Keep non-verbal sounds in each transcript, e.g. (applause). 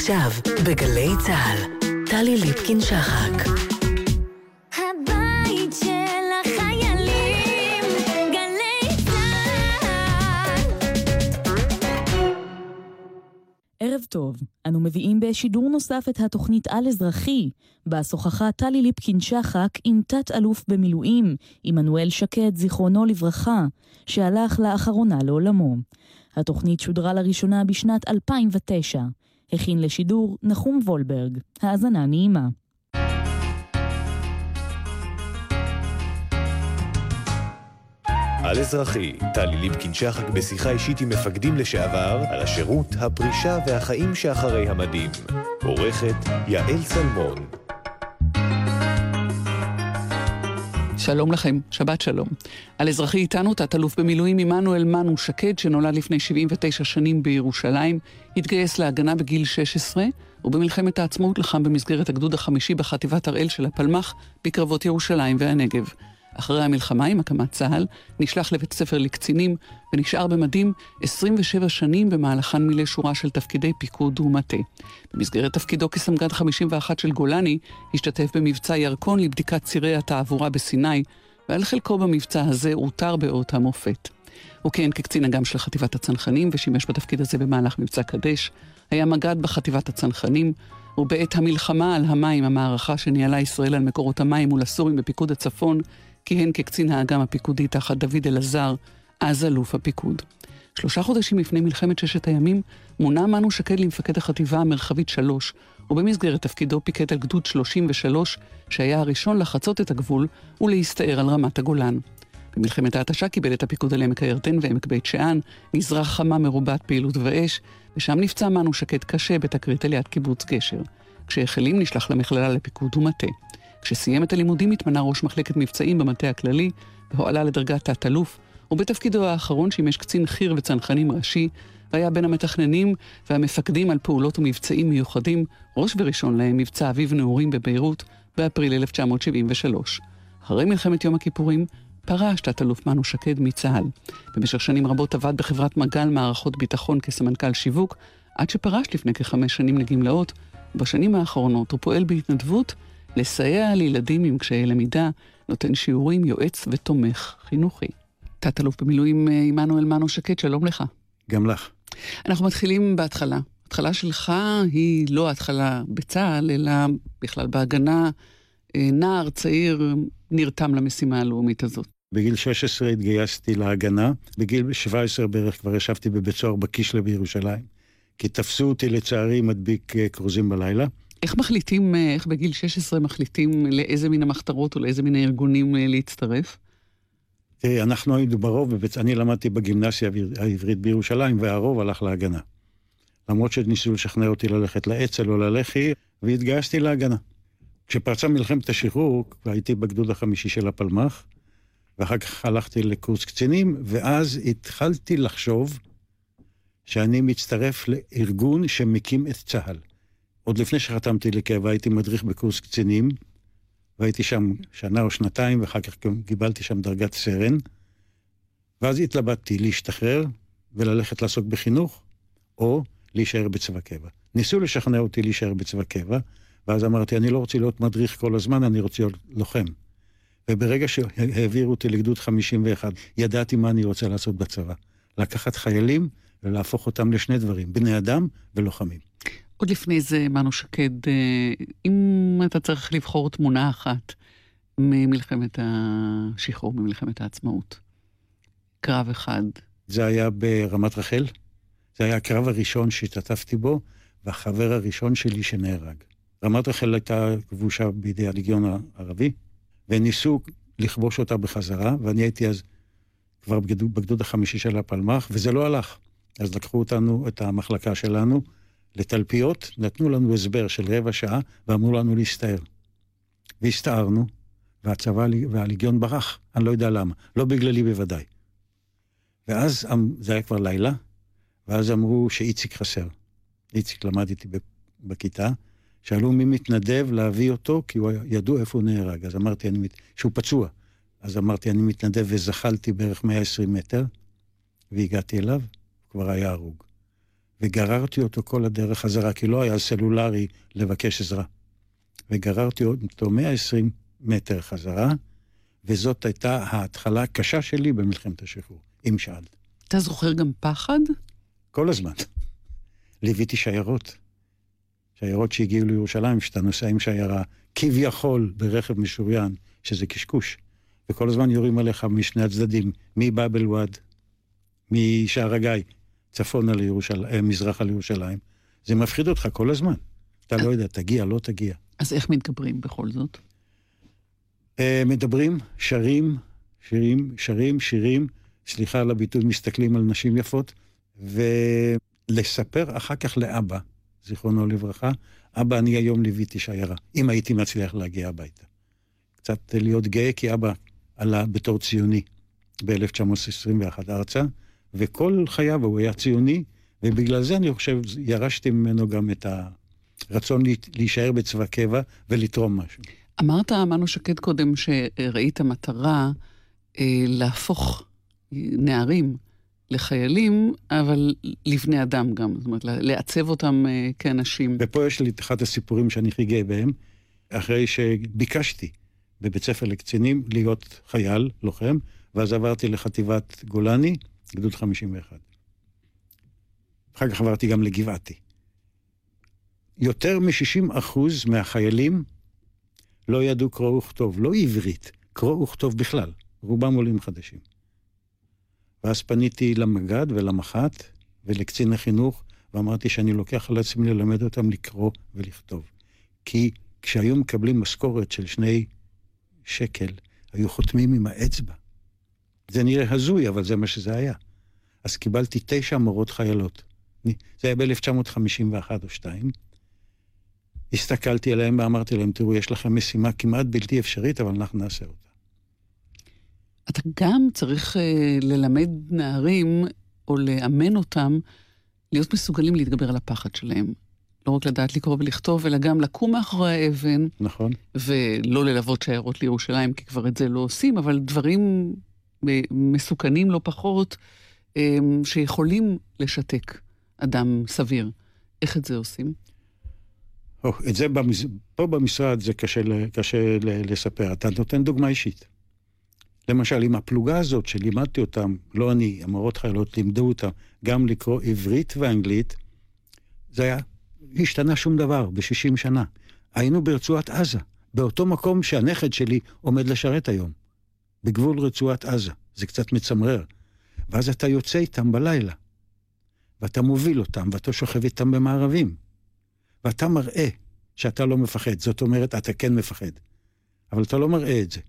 עכשיו, בגלי צה"ל, טלי ליפקין-שחק. הבית של החיילים, גלי צה"ל. ערב טוב, אנו מביאים בשידור נוסף את התוכנית על-אזרחי, בה שוחחה טלי ליפקין-שחק עם תת-אלוף במילואים, עמנואל שקד, זיכרונו לברכה, שהלך לאחרונה לעולמו. התוכנית שודרה לראשונה בשנת 2009. הכין לשידור נחום וולברג. האזנה נעימה. על אזרחי, טלי ליפקין-שחק בשיחה אישית עם מפקדים לשעבר על השירות, הפרישה והחיים שאחרי המדים. עורכת יעל צלמון. שלום לכם, שבת שלום. על אזרחי איתנו תת-אלוף במילואים עמנואל מנו שקד, שנולד לפני 79 שנים בירושלים, התגייס להגנה בגיל 16, ובמלחמת העצמאות לחם במסגרת הגדוד החמישי בחטיבת הראל של הפלמ"ח בקרבות ירושלים והנגב. אחרי המלחמה עם הקמת צה"ל, נשלח לבית ספר לקצינים ונשאר במדים 27 שנים במהלכן מילא שורה של תפקידי פיקוד ומטה. במסגרת תפקידו כסמג"ד 51 של גולני, השתתף במבצע ירקון לבדיקת צירי התעבורה בסיני, ועל חלקו במבצע הזה הותר באות המופת. הוא כיהן כקצין אג"ם של חטיבת הצנחנים ושימש בתפקיד הזה במהלך מבצע קדש. היה מג"ד בחטיבת הצנחנים, ובעת המלחמה על המים, המערכה שניהלה ישראל על מקורות המים מול הסורים בפיקוד הצפון, כיהן כקצין האג"ם הפיקודי תחת דוד אלעזר, אז אלוף הפיקוד. שלושה חודשים לפני מלחמת ששת הימים, מונה מנו שקד למפקד החטיבה המרחבית 3, ובמסגרת תפקידו פיקד על גדוד 33, שהיה הראשון לחצות את הגבול ולהסתער על רמת הגולן. במלחמת ההתשה קיבל את הפיקוד על עמק הירדן ועמק בית שאן, מזרח חמה מרובת פעילות ואש, ושם נפצע מנו שקד קשה בתקרית על יד קיבוץ גשר. כשהחלים נשלח למכללה לפיקוד ומטה. כשסיים את הלימודים התמנה ראש מחלקת מבצעים במטה הכללי, והועלה לדרגת תת-אלוף, ובתפקידו האחרון שימש קצין חי"ר וצנחנים ראשי, והיה בין המתכננים והמפקדים על פעולות ומבצעים מיוחדים, ראש וראשון להם מבצע אביב נעורים בביירות, באפריל 1973. אחרי מלחמת יום הכיפורים, פרש תת-אלוף מנו שקד מצה"ל. במשך שנים רבות עבד בחברת מגל מערכות ביטחון כסמנכ"ל שיווק, עד שפרש לפני כחמש שנים לגמלאות, ובשנים האחרונות הוא פועל בהתנדבות לסייע לילדים עם קשיי למידה, נותן שיעורים, יועץ ותומך חינוכי. תת-אלוף במילואים אה, עמנואל מנו שקד, שלום לך. גם לך. אנחנו מתחילים בהתחלה. ההתחלה שלך היא לא התחלה בצה"ל, אלא בכלל בהגנה. אה, נער צעיר נרתם למשימה הלאומית הזאת. בגיל 16 התגייסתי להגנה, בגיל 17 בערך כבר ישבתי בבית סוהר בקישלה בירושלים, כי תפסו אותי לצערי מדביק אה, כרוזים בלילה. איך מחליטים, אה, איך בגיל 16 מחליטים לאיזה מן המחתרות או לאיזה מן הארגונים אה, להצטרף? תראי, אנחנו היינו ברוב, בבית, אני למדתי בגימנסיה העברית בירושלים, והרוב הלך להגנה. למרות שניסו לשכנע אותי ללכת לאצ"ל או ללח"י, והתגייסתי להגנה. כשפרצה מלחמת השחרור, הייתי בגדוד החמישי של הפלמ"ח, ואחר כך הלכתי לקורס קצינים, ואז התחלתי לחשוב שאני מצטרף לארגון שמקים את צה"ל. עוד לפני שחתמתי לקבע הייתי מדריך בקורס קצינים, והייתי שם שנה או שנתיים, ואחר כך גם קיבלתי שם דרגת סרן. ואז התלבטתי להשתחרר וללכת לעסוק בחינוך, או להישאר בצבא קבע. ניסו לשכנע אותי להישאר בצבא קבע, ואז אמרתי, אני לא רוצה להיות מדריך כל הזמן, אני רוצה להיות לוחם. וברגע שהעבירו אותי לגדוד 51, ידעתי מה אני רוצה לעשות בצבא. לקחת חיילים ולהפוך אותם לשני דברים, בני אדם ולוחמים. עוד לפני זה, מנו שקד, אה, אם אתה צריך לבחור תמונה אחת ממלחמת השחרור, ממלחמת העצמאות, קרב אחד. זה היה ברמת רחל, זה היה הקרב הראשון שהשתתפתי בו, והחבר הראשון שלי שנהרג. רמת רחל הייתה כבושה בידי הליגיון הערבי, וניסו לכבוש אותה בחזרה, ואני הייתי אז כבר בגדוד, בגדוד החמישי של הפלמ"ח, וזה לא הלך. אז לקחו אותנו, את המחלקה שלנו, לתלפיות, נתנו לנו הסבר של רבע שעה, ואמרו לנו להסתער. והסתערנו, והצבא והליגיון ברח, אני לא יודע למה, לא בגללי בוודאי. ואז, אמ, זה היה כבר לילה, ואז אמרו שאיציק חסר. איציק למד איתי בכיתה, שאלו מי מתנדב להביא אותו, כי הוא ידעו איפה הוא נהרג. אז אמרתי, אני, שהוא פצוע. אז אמרתי, אני מתנדב וזחלתי בערך 120 מטר, והגעתי אליו, כבר היה הרוג. וגררתי אותו כל הדרך חזרה, כי לא היה סלולרי לבקש עזרה. וגררתי אותו 120 מטר חזרה, וזאת הייתה ההתחלה הקשה שלי במלחמת השחרור, אם שאלת. אתה זוכר גם פחד? כל הזמן. ליוויתי שיירות. שיירות שהגיעו לירושלים, שאתה נוסע עם שיירה, כביכול ברכב משוריין, שזה קשקוש. וכל הזמן יורים עליך משני הצדדים, מבאבל וואד, משער הגיא, צפונה לירושלים, מזרחה לירושלים. זה מפחיד אותך כל הזמן. אתה לא יודע, תגיע, לא תגיע. אז איך מתגברים בכל זאת? אה, מדברים, שרים, שירים, שרים, שירים, סליחה על הביטוי, מסתכלים על נשים יפות, ולספר אחר כך לאבא, זיכרונו לברכה, אבא, אני היום ליוויתי שיירה, אם הייתי מצליח להגיע הביתה. קצת להיות גאה, כי אבא עלה בתור ציוני ב-1921 ארצה, וכל חייו הוא היה ציוני, ובגלל זה אני חושב, ירשתי ממנו גם את הרצון להישאר בצבא קבע ולתרום משהו. אמרת, מנו שקד קודם, שראית מטרה אה, להפוך נערים לחיילים, אבל לבני אדם גם, זאת אומרת, לעצב אותם אה, כאנשים. ופה יש לי את אחד הסיפורים שאני הכי גאה בהם, אחרי שביקשתי בבית ספר לקצינים להיות חייל, לוחם, ואז עברתי לחטיבת גולני, גדוד 51. אחר כך עברתי גם לגבעתי. יותר מ-60 אחוז מהחיילים לא ידעו קרוא וכתוב, לא עברית, קרוא וכתוב בכלל. רובם עולים חדשים. ואז פניתי למג"ד ולמח"ט ולקצין החינוך, ואמרתי שאני לוקח על עצמי ללמד אותם לקרוא ולכתוב. כי כשהיו מקבלים משכורת של שני שקל, היו חותמים עם האצבע. זה נראה הזוי, אבל זה מה שזה היה. אז קיבלתי תשע מורות חיילות. זה היה ב-1951 או 2. הסתכלתי עליהם ואמרתי להם, תראו, יש לכם משימה כמעט בלתי אפשרית, אבל אנחנו נעשה אותה. אתה גם צריך uh, ללמד נערים, או לאמן אותם, להיות מסוגלים להתגבר על הפחד שלהם. לא רק לדעת לקרוא ולכתוב, אלא גם לקום מאחורי האבן. נכון. ולא ללוות שיירות לירושלים, כי כבר את זה לא עושים, אבל דברים אה, מסוכנים לא פחות, אה, שיכולים לשתק אדם סביר. איך את זה עושים? או, את זה במש... פה במשרד זה קשה, קשה לספר. אתה נותן דוגמה אישית. למשל, עם הפלוגה הזאת שלימדתי אותם, לא אני, המורות חיילות לימדו אותם גם לקרוא עברית ואנגלית, זה היה, השתנה שום דבר ב-60 שנה. היינו ברצועת עזה, באותו מקום שהנכד שלי עומד לשרת היום, בגבול רצועת עזה. זה קצת מצמרר. ואז אתה יוצא איתם בלילה, ואתה מוביל אותם, ואתה שוכב איתם במערבים. ואתה מראה שאתה לא מפחד. זאת אומרת, אתה כן מפחד. אבל אתה לא מראה את זה.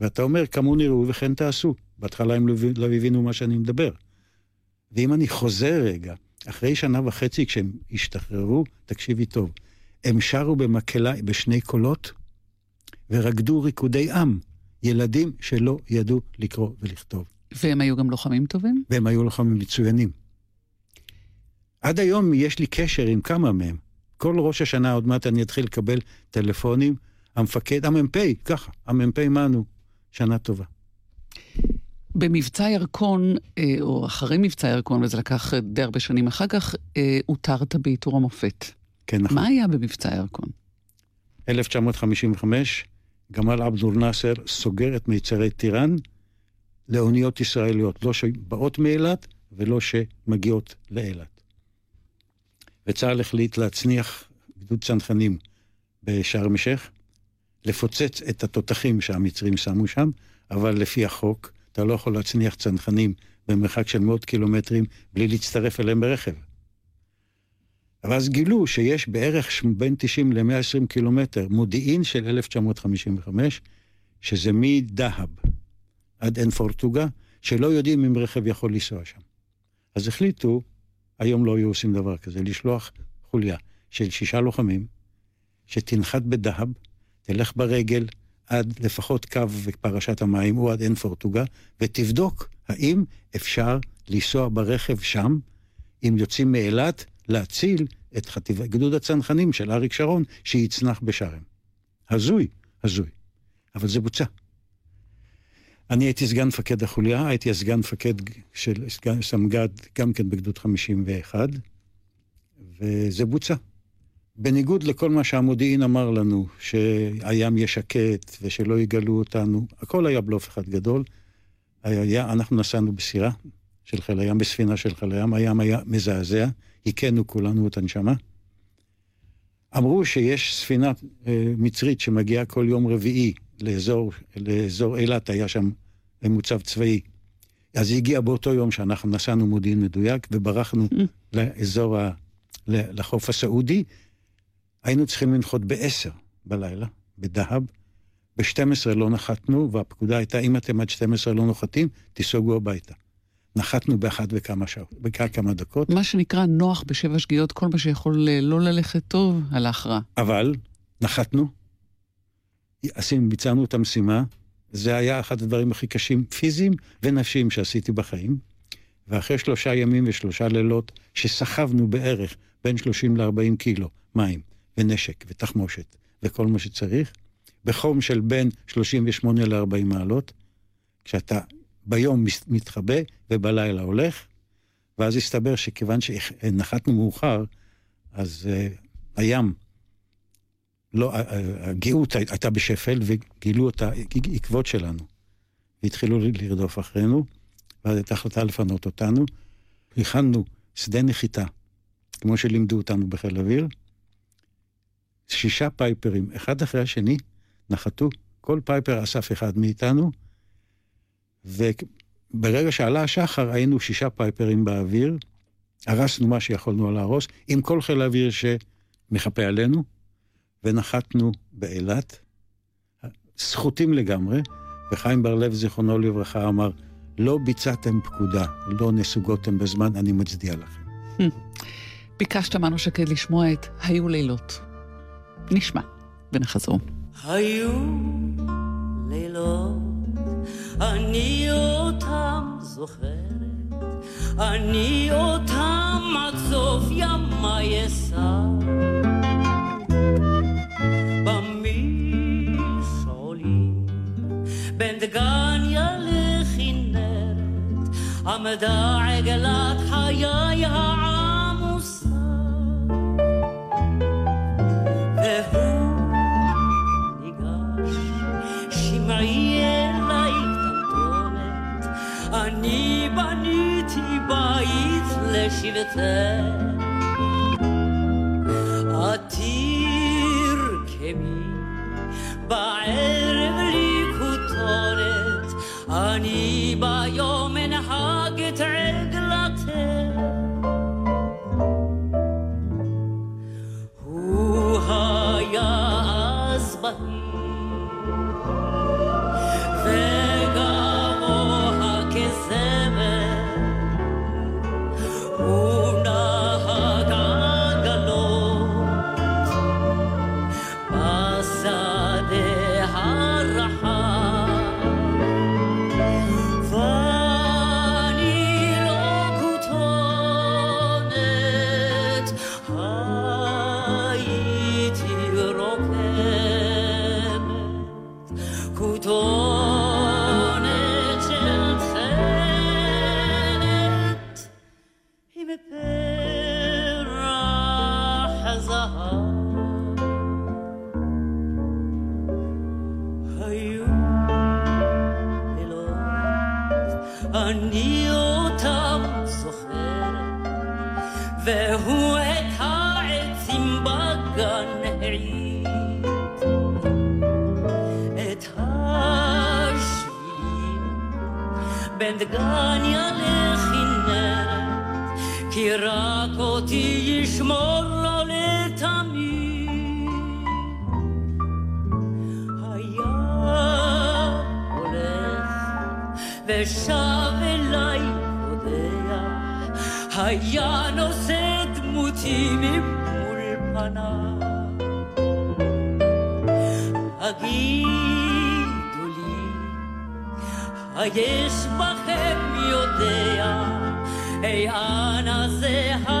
ואתה אומר, כמוני ראו וכן תעשו. בהתחלה הם לא הבינו מה שאני מדבר. ואם אני חוזר רגע, אחרי שנה וחצי כשהם השתחררו, תקשיבי טוב, הם שרו במקהלה בשני קולות ורקדו ריקודי עם, ילדים שלא ידעו לקרוא ולכתוב. והם היו גם לוחמים טובים? והם היו לוחמים מצוינים. עד היום יש לי קשר עם כמה מהם. כל ראש השנה, עוד מעט אני אתחיל לקבל טלפונים, המפקד, המ"פ, ככה, המ"פ מנו, שנה טובה. במבצע ירקון, אה, או אחרי מבצע ירקון, וזה לקח די הרבה שנים אחר כך, אה, הותרת בעיטור המופת. כן, נכון. מה היה במבצע ירקון? 1955, גמל עבדול נאסר סוגר את מיצרי טיראן לאוניות ישראליות, לא שבאות מאילת ולא שמגיעות לאילת. וצה"ל החליט להצניח גדוד צנחנים בשארם א-שייח, לפוצץ את התותחים שהמצרים שמו שם, אבל לפי החוק, אתה לא יכול להצניח צנחנים במרחק של מאות קילומטרים בלי להצטרף אליהם ברכב. ואז גילו שיש בערך בין 90 ל-120 קילומטר מודיעין של 1955, שזה מדהב עד עין פורטוגה, שלא יודעים אם רכב יכול לנסוע שם. אז החליטו, היום לא היו עושים דבר כזה, לשלוח חוליה של שישה לוחמים, שתנחת בדהב, תלך ברגל עד לפחות קו פרשת המים או עד עין פורטוגה, ותבדוק האם אפשר לנסוע ברכב שם, אם יוצאים מאילת, להציל את חטיב... גדוד הצנחנים של אריק שרון, שיצנח בשארם. הזוי, הזוי. אבל זה בוצע. אני הייתי סגן מפקד החוליה, הייתי הסגן מפקד של סמג"ד, גם כן בגדוד 51, וזה בוצע. בניגוד לכל מה שהמודיעין אמר לנו, שהים יהיה שקט ושלא יגלו אותנו, הכל היה בלוף אחד גדול. היה, אנחנו נסענו בסירה של חיל הים, בספינה של חיל הים, הים היה מזעזע, הכינו כולנו את הנשמה. אמרו שיש ספינה אה, מצרית שמגיעה כל יום רביעי לאזור, לאזור אילת, היה שם מוצב צבאי. אז היא הגיעה באותו יום שאנחנו נסענו מודיעין מדויק וברחנו mm. לאזור, ה, לחוף הסעודי. היינו צריכים לנחות ב-10 בלילה, בדהב. ב-12 לא נחתנו, והפקודה הייתה, אם אתם עד 12 לא נוחתים, תיסוגו הביתה. נחתנו באחת וכמה שעות, בכמה דקות. מה שנקרא נוח בשבע שגיאות, כל מה שיכול אה, לא ללכת טוב, הלך רע. אבל נחתנו, עשינו, ביצענו את המשימה, זה היה אחד הדברים הכי קשים, פיזיים ונפשיים שעשיתי בחיים. ואחרי שלושה ימים ושלושה לילות, שסחבנו בערך בין 30 ל-40 קילו מים, ונשק, ותחמושת, וכל מה שצריך, בחום של בין 38 ל-40 מעלות, כשאתה ביום מתחבא ובלילה הולך, ואז הסתבר שכיוון שנחתנו מאוחר, אז uh, הים, לא, הגאות הייתה בשפל וגילו את העקבות שלנו. והתחילו לרדוף אחרינו, ואז הייתה החלטה לפנות אותנו. הכנו שדה נחיתה, כמו שלימדו אותנו בחיל האוויר. שישה פייפרים, אחד אחרי השני, נחתו. כל פייפר אסף אחד מאיתנו, וברגע שעלה השחר היינו שישה פייפרים באוויר, הרסנו מה שיכולנו להרוס, עם כל חיל האוויר שמחפה עלינו, ונחתנו באילת, סחוטים לגמרי, וחיים בר-לב, זיכרונו לברכה, אמר, לא ביצעתם פקודה, לא נסוגותם בזמן, אני מצדיע לכם. (laughs) ביקשת מנו שקד לשמוע את "היו לילות". נשמע ונחזור. היו לילות, אני אותם זוכרת, אני אותם עד סוף ימי אסע. במשעולים, בין דגניה לכנרת, עמדה עגלת חיי העמוסה. j'y it taire. ושב אליי פודח, היה נושא דמותי ממול פניו. הגידו לי, היש בכם יודע, היען הזה הלך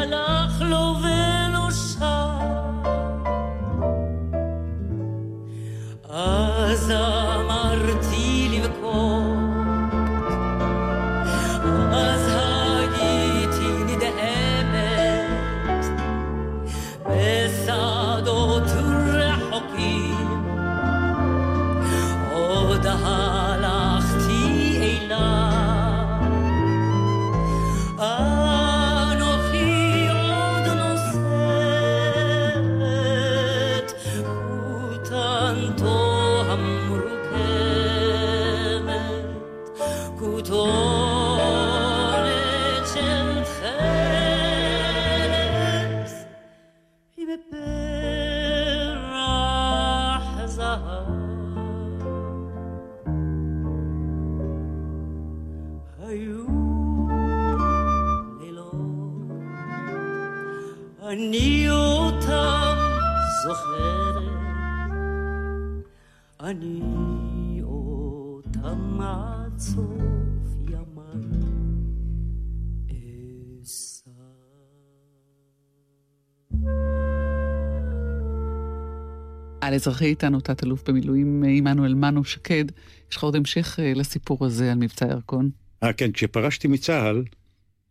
על אזרחי איתנו, תת-אלוף במילואים אה, עמנואל מנו שקד. יש לך עוד המשך אה, לסיפור הזה על מבצע ירקון? אה, כן, כשפרשתי מצה"ל,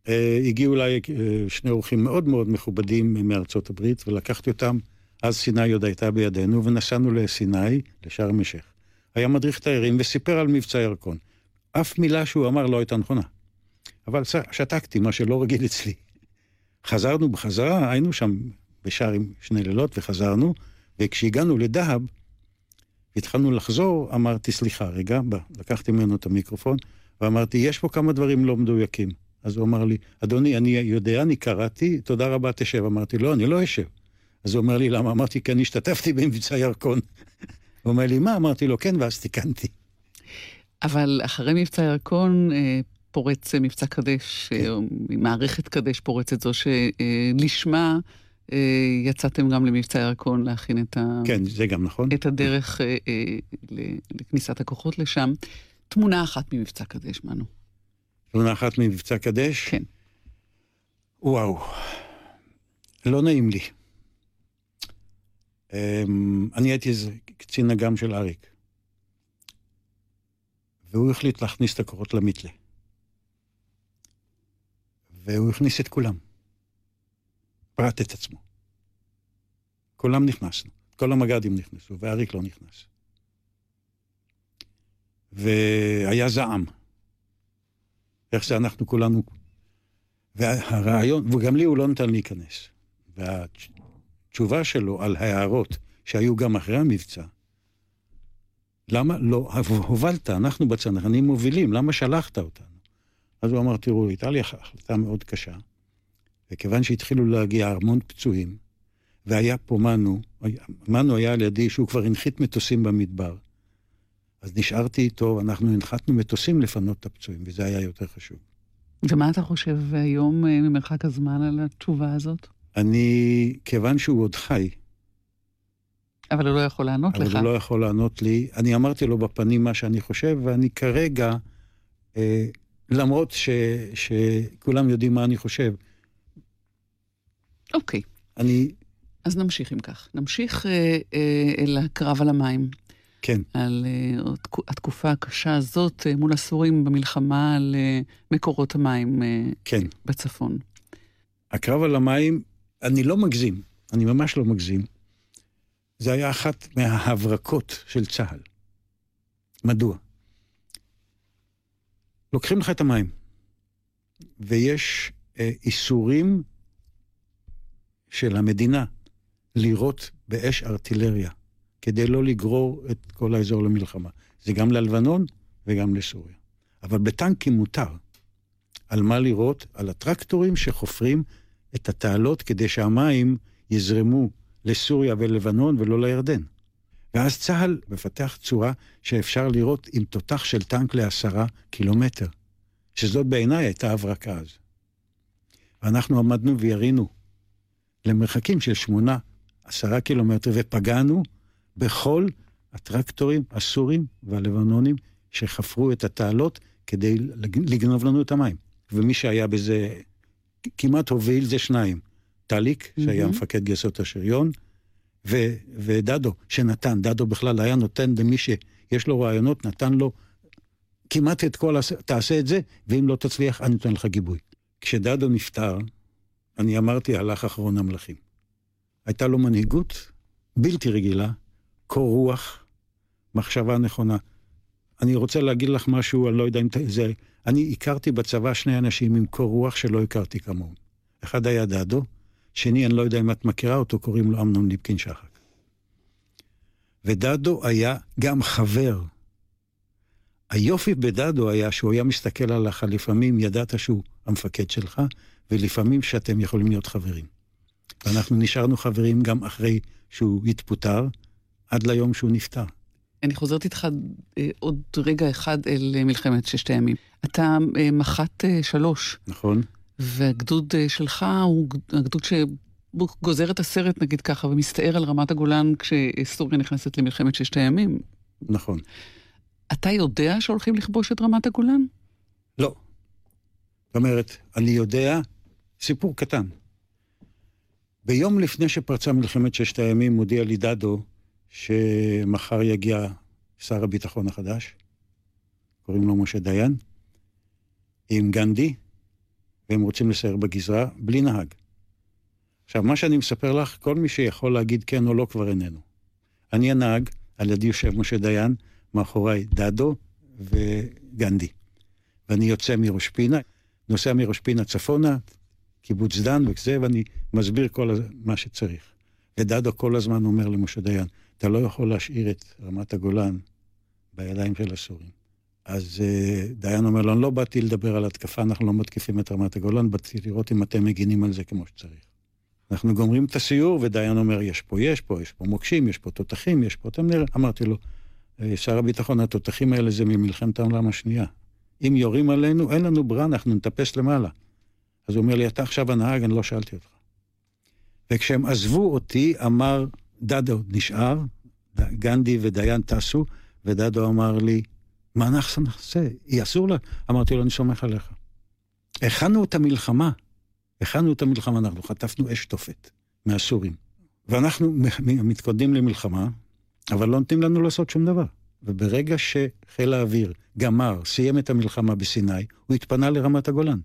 אה, הגיעו אליי אה, שני אורחים מאוד מאוד מכובדים מארצות הברית, ולקחתי אותם, אז סיני עוד הייתה בידינו, ונסענו לסיני, לשארם א-שייח. היה מדריך תיירים וסיפר על מבצע ירקון. אף מילה שהוא אמר לא הייתה נכונה. אבל שתקתי, מה שלא רגיל אצלי. חזרנו בחזרה, היינו שם בשארם שני לילות וחזרנו, וכשהגענו לדהב, התחלנו לחזור, אמרתי, סליחה, רגע, בא, לקחתי ממנו את המיקרופון, ואמרתי, יש פה כמה דברים לא מדויקים. אז הוא אמר לי, אדוני, אני יודע, אני קראתי, תודה רבה, תשב. אמרתי, לא, אני לא אשב. אז הוא אומר לי, למה? אמרתי, כי אני השתתפתי במבצע ירקון. (laughs) הוא אומר לי, מה? אמרתי לו, כן, ואז תיקנתי. אבל אחרי מבצע ירקון אה, פורץ מבצע קדש, כן. אה, מערכת קדש פורצת זו שלשמה אה, יצאתם גם למבצע ירקון להכין את, ה... כן, זה גם נכון. את הדרך אה, אה, לכניסת הכוחות לשם. תמונה אחת ממבצע קדש, מנו. תמונה אחת ממבצע קדש. כן. וואו, לא נעים לי. אמ, אני הייתי קצין אג"ם של אריק. והוא החליט להכניס את הכוחות למתלה. והוא הכניס את כולם. פרט את עצמו. כולם נכנסנו. כל המג"דים נכנסו, ואריק לא נכנס. והיה זעם. איך זה אנחנו כולנו... והרעיון, וגם לי הוא לא נתן להיכנס. והתשובה שלו על ההערות שהיו גם אחרי המבצע, למה לא, הובלת, אנחנו בצנחנים מובילים, למה שלחת אותנו? אז הוא אמר, תראו, הייתה לי החלטה מאוד קשה, וכיוון שהתחילו להגיע המון פצועים, והיה פה מנו, מנו היה על ידי שהוא כבר הנחית מטוסים במדבר, אז נשארתי איתו, אנחנו הנחתנו מטוסים לפנות את הפצועים, וזה היה יותר חשוב. ומה אתה חושב היום אה, ממרחק הזמן על התשובה הזאת? אני, כיוון שהוא עוד חי, אבל הוא לא יכול לענות אבל לך. הוא לא יכול לענות לי, אני אמרתי לו בפנים מה שאני חושב, ואני כרגע, אה, למרות ש, שכולם יודעים מה אני חושב, אוקיי, אני, אז נמשיך אם כך. נמשיך אה, אה, אל הקרב על המים. כן, על uh, התקופה הקשה הזאת uh, מול הסורים במלחמה על uh, מקורות המים uh, כן. בצפון. הקרב על המים, אני לא מגזים, אני ממש לא מגזים. זה היה אחת מההברקות של צה"ל. מדוע? לוקחים לך את המים, ויש אה, איסורים של המדינה לירות באש ארטילריה, כדי לא לגרור את כל האזור למלחמה. זה גם ללבנון וגם לסוריה. אבל בטנקים מותר. על מה לירות? על הטרקטורים שחופרים את התעלות כדי שהמים יזרמו לסוריה ולבנון ולא לירדן. ואז צה"ל מפתח צורה שאפשר לירות עם תותח של טנק לעשרה קילומטר, שזאת בעיניי הייתה הברקה אז. ואנחנו עמדנו וירינו למרחקים של שמונה, עשרה קילומטר, ופגענו בכל הטרקטורים הסורים והלבנונים שחפרו את התעלות כדי לגנוב לנו את המים. ומי שהיה בזה כמעט הוביל זה שניים. טליק, שהיה מהמם. מפקד גייסות השריון, ו- ודדו, שנתן. דדו בכלל היה נותן למי שיש לו רעיונות, נתן לו כמעט את כל, הס- תעשה את זה, ואם לא תצליח, אני נותן לך גיבוי. כשדדו נפטר, אני אמרתי, הלך אחרון המלכים. הייתה לו מנהיגות בלתי רגילה, קור רוח, מחשבה נכונה. אני רוצה להגיד לך משהו, אני לא יודע אם זה... אני הכרתי בצבא שני אנשים עם קור רוח שלא הכרתי כמוהם. אחד היה דדו, שני, אני לא יודע אם את מכירה אותו, קוראים לו אמנון ליפקין שחק. ודדו היה גם חבר. היופי בדדו היה שהוא היה מסתכל עליך, לפעמים ידעת שהוא המפקד שלך, ולפעמים שאתם יכולים להיות חברים. ואנחנו נשארנו חברים גם אחרי שהוא התפוטר, עד ליום שהוא נפטר. אני חוזרת איתך אה, עוד רגע אחד אל אה, מלחמת ששת הימים. אתה אה, מח"ט אה, שלוש, נכון? והגדוד אה, שלך הוא הגדוד שגוזר את הסרט, נגיד ככה, ומסתער על רמת הגולן כשסוריה נכנסת למלחמת ששת הימים. נכון. אתה יודע שהולכים לכבוש את רמת הגולן? לא. זאת אומרת, אני יודע, סיפור קטן. ביום לפני שפרצה מלחמת ששת הימים, מודיע לי דדו שמחר יגיע שר הביטחון החדש, קוראים לו משה דיין, עם גנדי, והם רוצים לסייר בגזרה בלי נהג. עכשיו, מה שאני מספר לך, כל מי שיכול להגיד כן או לא כבר איננו. אני הנהג, על ידי יושב משה דיין, מאחוריי דדו וגנדי. ואני יוצא מראש פינה, נוסע מראש פינה צפונה, קיבוץ דן וזה, ואני מסביר כל מה שצריך. ודדו כל הזמן אומר למשה דיין, אתה לא יכול להשאיר את רמת הגולן בידיים של הסורים. אז uh, דיין אומר לו, אני לא באתי לדבר על התקפה, אנחנו לא מתקיפים את רמת הגולן, באתי לראות אם אתם מגינים על זה כמו שצריך. אנחנו גומרים את הסיור, ודיין אומר, יש פה, יש פה, יש פה מוקשים, יש פה תותחים, יש פה... אתם אמרתי לו, "אה, שר הביטחון, התותחים האלה זה ממלחמת העולם השנייה. אם יורים עלינו, אין לנו ברירה, אנחנו נטפס למעלה. אז הוא אומר לי, אתה עכשיו הנהג, אני לא שאלתי אותך. וכשהם עזבו אותי, אמר, דדו נשאר, גנדי ודיין טסו, ודדו אמר לי, מה אנחנו נעשה? היא אסור לה. אמרתי לו, אני סומך עליך. הכנו את המלחמה, הכנו את המלחמה, אנחנו חטפנו אש תופת מהסורים. ואנחנו מ- מ- מתכוננים למלחמה, אבל לא נותנים לנו לעשות שום דבר. וברגע שחיל האוויר גמר, סיים את המלחמה בסיני, הוא התפנה לרמת הגולן.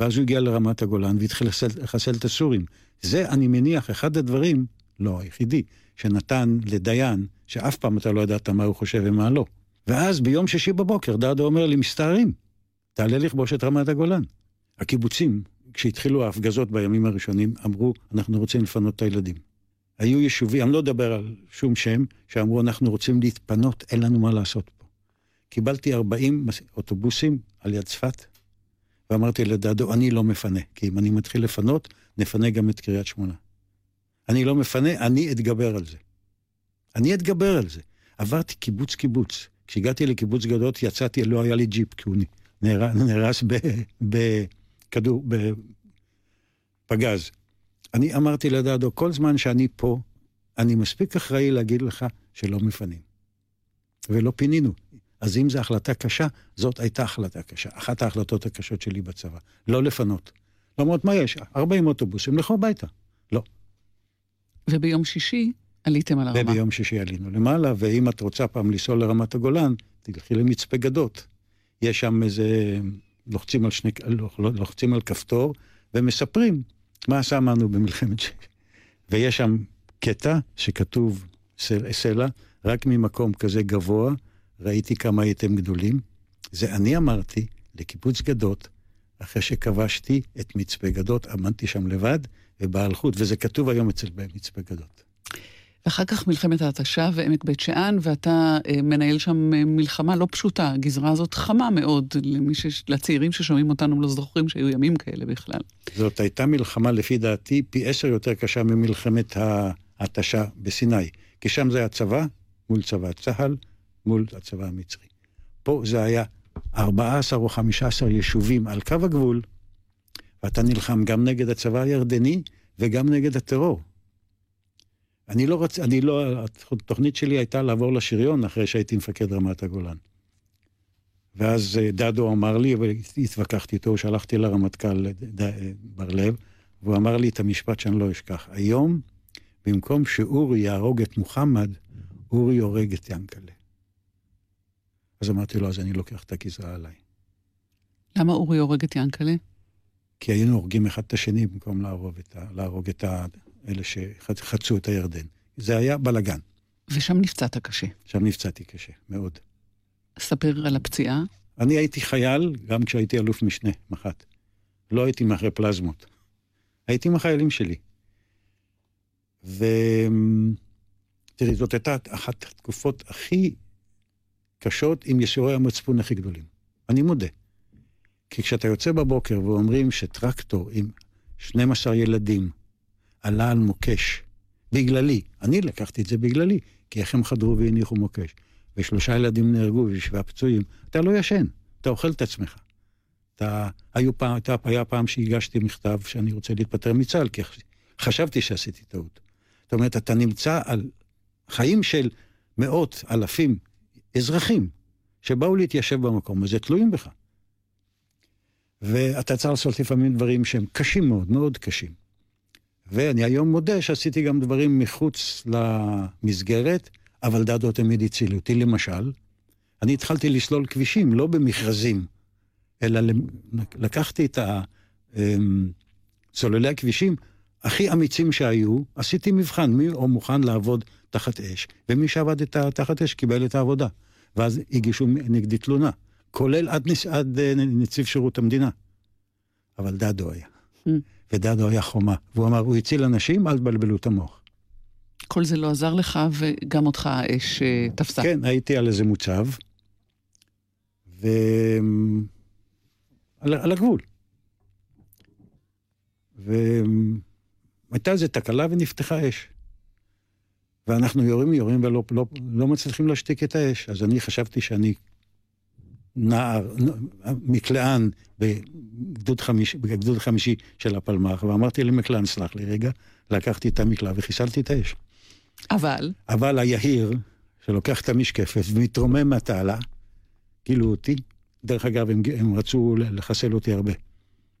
ואז הוא הגיע לרמת הגולן והתחיל לחסל- את הסורים. זה, אני מניח, אחד הדברים, לא היחידי, שנתן לדיין, שאף פעם אתה לא ידעת מה הוא חושב ומה לא. ואז ביום שישי בבוקר דדו אומר לי, מסתערים, תעלה לכבוש את רמת הגולן. הקיבוצים, כשהתחילו ההפגזות בימים הראשונים, אמרו, אנחנו רוצים לפנות את הילדים. היו יישובים, אני לא אדבר על שום שם, שאמרו, אנחנו רוצים להתפנות, אין לנו מה לעשות פה. קיבלתי 40 מס- אוטובוסים על יד צפת, ואמרתי לדדו, אני לא מפנה, כי אם אני מתחיל לפנות, נפנה גם את קריית שמונה. אני לא מפנה, אני אתגבר על זה. אני אתגבר על זה. עברתי קיבוץ קיבוץ. כשהגעתי לקיבוץ גדות, יצאתי, לא היה לי ג'יפ, כי הוא נהר- נהרס בכדור, בפגז. אני אמרתי לדדו, כל זמן שאני פה, אני מספיק אחראי להגיד לך שלא מפנים. ולא פינינו. אז אם זו החלטה קשה, זאת הייתה החלטה קשה. אחת ההחלטות הקשות שלי בצבא. לא לפנות. למרות מה יש? 40 אוטובוסים, לכו הביתה. לא. וביום שישי עליתם על הרמה. וביום שישי עלינו למעלה, ואם את רוצה פעם לנסוע לרמת הגולן, תלכי למצפה גדות. יש שם איזה... לוחצים על, שני, לוח- לוחצים על כפתור ומספרים מה עשה מנו במלחמת ש... ויש שם קטע שכתוב סל- סלע, רק ממקום כזה גבוה, ראיתי כמה הייתם גדולים. זה אני אמרתי לקיבוץ גדות, אחרי שכבשתי את מצפה גדות, עמדתי שם לבד, ובהלכות, וזה כתוב היום אצל מצפה גדות. ואחר כך מלחמת ההתשה ועמק בית שאן, ואתה אה, מנהל שם אה, מלחמה לא פשוטה. הגזרה הזאת חמה מאוד, למי ש... לצעירים ששומעים אותנו לא זוכרים שהיו ימים כאלה בכלל. זאת הייתה מלחמה, לפי דעתי, פי עשר יותר קשה ממלחמת ההתשה בסיני. כי שם זה היה צבא מול צבא צה"ל, מול הצבא המצרי. פה זה היה 14 או 15 יישובים על קו הגבול, ואתה נלחם גם נגד הצבא הירדני וגם נגד הטרור. אני לא רצ... אני לא... התוכנית שלי הייתה לעבור לשריון אחרי שהייתי מפקד רמת הגולן. ואז אה, דדו אמר לי, והתווכחתי איתו, שלחתי לרמטכ"ל אה, אה, בר לב, והוא אמר לי את המשפט שאני לא אשכח. היום, במקום שאורי יהרוג את מוחמד, אורי הורג את ינקלה. אז אמרתי לו, אז אני לוקח את הגזרה עליי. למה אורי הורג את ינקלה? כי היינו הורגים אחד את השני במקום להרוג את, ה, להרוג את ה, אלה שחצו את הירדן. זה היה בלאגן. ושם נפצעת קשה. שם נפצעתי קשה, מאוד. ספר על הפציעה. אני הייתי חייל גם כשהייתי אלוף משנה, מח"ט. לא הייתי מאחורי פלזמות. הייתי עם החיילים שלי. ותראי, זאת הייתה אחת התקופות הכי קשות עם ייסורי המצפון הכי גדולים. אני מודה. כי כשאתה יוצא בבוקר ואומרים שטרקטור עם 12 ילדים עלה על מוקש. בגללי. אני לקחתי את זה בגללי, כי איך הם חדרו והניחו מוקש. ושלושה ילדים נהרגו ושבעה פצועים. אתה לא ישן, אתה אוכל את עצמך. אתה, היו פעם, הייתה, היה פעם שהגשתי מכתב שאני רוצה להתפטר מצה"ל, כי חשבתי שעשיתי טעות. זאת אומרת, אתה נמצא על חיים של מאות, אלפים, אזרחים, שבאו להתיישב במקום הזה, תלויים בך. ואתה צריך לעשות לפעמים דברים שהם קשים מאוד, מאוד קשים. ואני היום מודה שעשיתי גם דברים מחוץ למסגרת, אבל דדו תמיד הציל אותי. למשל, אני התחלתי לסלול כבישים, לא במכרזים, אלא לקחתי את אמ, סוללי הכבישים הכי אמיצים שהיו, עשיתי מבחן, מי מוכן לעבוד תחת אש, ומי שעבד את תחת אש קיבל את העבודה. ואז הגישו נגדי תלונה, כולל עד, נס, עד אה, נציב שירות המדינה. אבל דדו היה. Mm. ודדו היה חומה. והוא אמר, הוא הציל אנשים, אל תבלבלו את המוח. כל זה לא עזר לך, וגם אותך האש אה, תפסה. כן, הייתי על איזה מוצב, ו... על, על הגבול. והייתה איזו תקלה ונפתחה אש. ואנחנו יורים, יורים ולא לא, לא מצליחים להשתיק את האש. אז אני חשבתי שאני נער, מקלען בגדוד חמישי, בגדוד חמישי של הפלמ"ח, ואמרתי למקלען, סלח לי רגע, לקחתי את המקלע וחיסלתי את האש. אבל? אבל היהיר, שלוקח את המשקפת ומתרומם מהתעלה, גילו אותי. דרך אגב, הם, הם רצו לחסל אותי הרבה.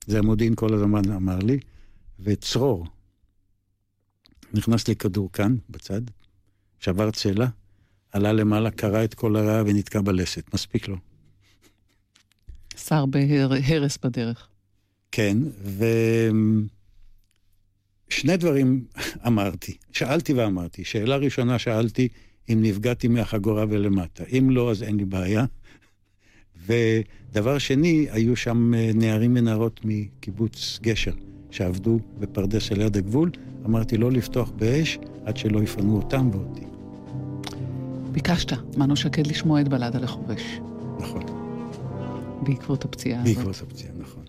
זה המודיעין כל הזמן אמר לי, וצרור. נכנס לי כדור כאן, בצד, שבר צלע, עלה למעלה, קרע את כל הרע ונתקע בלסת. מספיק לו. שר בהרס בדרך. כן, ושני דברים אמרתי. שאלתי ואמרתי. שאלה ראשונה שאלתי, אם נפגעתי מהחגורה ולמטה. אם לא, אז אין לי בעיה. ודבר שני, היו שם אה, נערים ונערות מקיבוץ גשר, שעבדו בפרדס על יד הגבול. אמרתי לא לפתוח באש עד שלא יפנו אותם ואותי. ביקשת, מנו שקד, לשמוע את בלדה לחובש. נכון. בעקבות הפציעה הזאת. בעקבות הפציעה, נכון.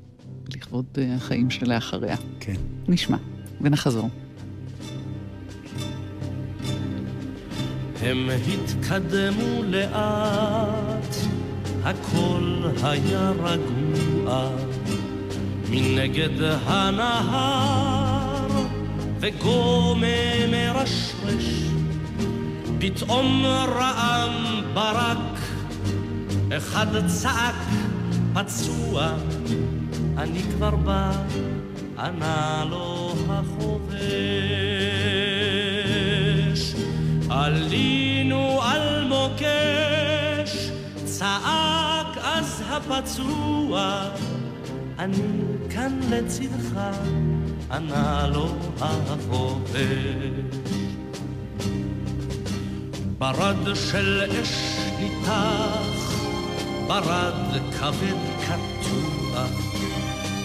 לכבוד אה, החיים שלאחריה. כן. נשמע, ונחזור. הם התקדמו לאט, הכל היה רגוע, מנגד הנהר, וגומא מרשרש, פתאום רעם ברק, אחד צעק פצוע, אני כבר בא, ענה לו החובש. עלינו על מוקש, צעק אז הפצוע, אני כאן לצדך, ענה לו החובש. ברד של אש ניתח, ברד כבד קטוע,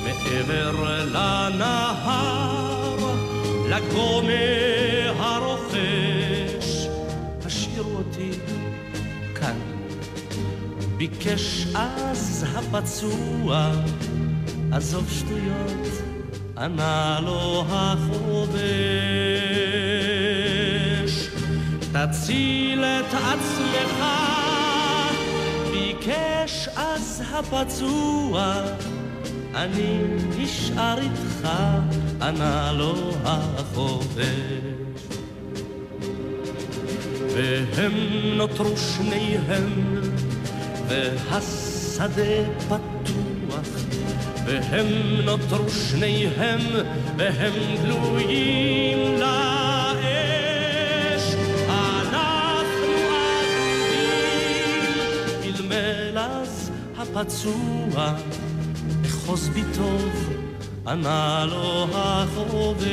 מעבר לנהר, לגומא הרוכש, השאירו אותי כאן. ביקש אז הפצוע, עזוב שטויות, ענה לו החובש. תציל את עצמך, ביקש אז הפצוע, אני נשאר איתך, ענה לו החובש. והם נותרו שניהם, והשדה פתוח, והם נותרו שניהם, והם גלויים לאש. אנחנו אבודים, מלמל אז הפצוע, אחוז בי טוב, ענה לו החובש.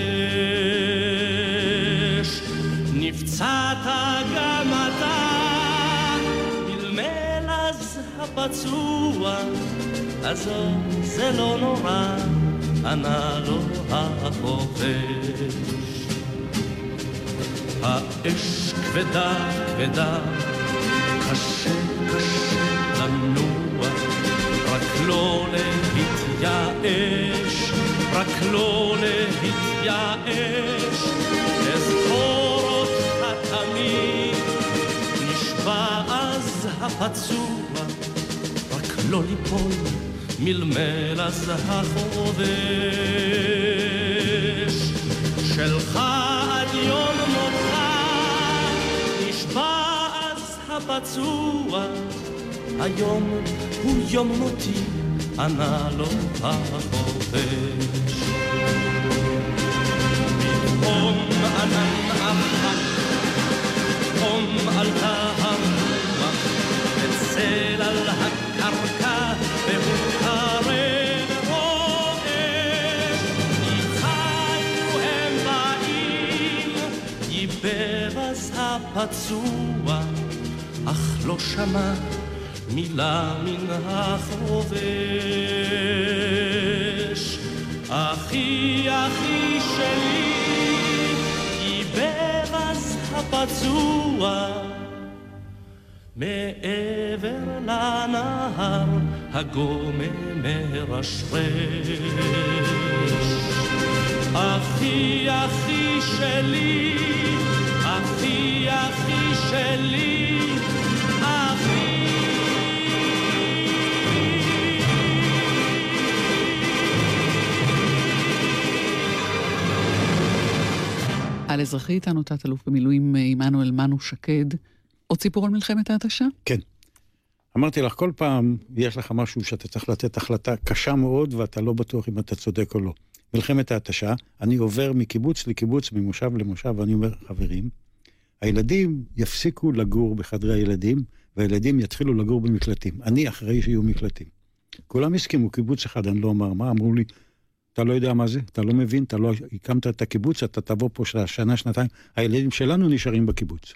נפצעת גם אתה, מלמל אז הפצוע, עזוב, זה לא נורא, ענה לו החופש. האש כבדה, כבדה, קשה, קשה לנוע, רק לא להתייאש, רק לא להתייאש. אזכור אותך תמיד. נשבע אז הפצוע, רק לא ליפול מלמלז החובש. שלך עד יום מותך, נשבע אז הפצוע, היום הוא יום מותי, ענה לו החופש. פתאום ענן עמק, פתאום עלתה הרוח, וצל על הקרקע, הפצוע, אך לא שמע מילה מן החובש. אחי, אחי שלי, ייבב אז הפצוע. מעבר לנהר הגומם מרשרש. אחי, אחי שלי, אחי, אחי שלי, אחי. על אזרחי איתנו תת-אלוף במילואים אה, עמנואל מנו שקד. עוד סיפור על מלחמת ההתשה? כן. אמרתי לך, כל פעם יש לך משהו שאתה צריך לתת החלטה קשה מאוד, ואתה לא בטוח אם אתה צודק או לא. מלחמת ההתשה, אני עובר מקיבוץ לקיבוץ, ממושב למושב, ואני אומר, חברים, הילדים יפסיקו לגור בחדרי הילדים, והילדים יתחילו לגור במקלטים. אני אחראי שיהיו מקלטים. כולם הסכימו, קיבוץ אחד, אני לא אומר מה, אמרו לי, אתה לא יודע מה זה, אתה לא מבין, אתה לא הקמת את הקיבוץ, אתה תבוא פה שנה, שנתיים, הילדים שלנו נשארים בקיבוץ.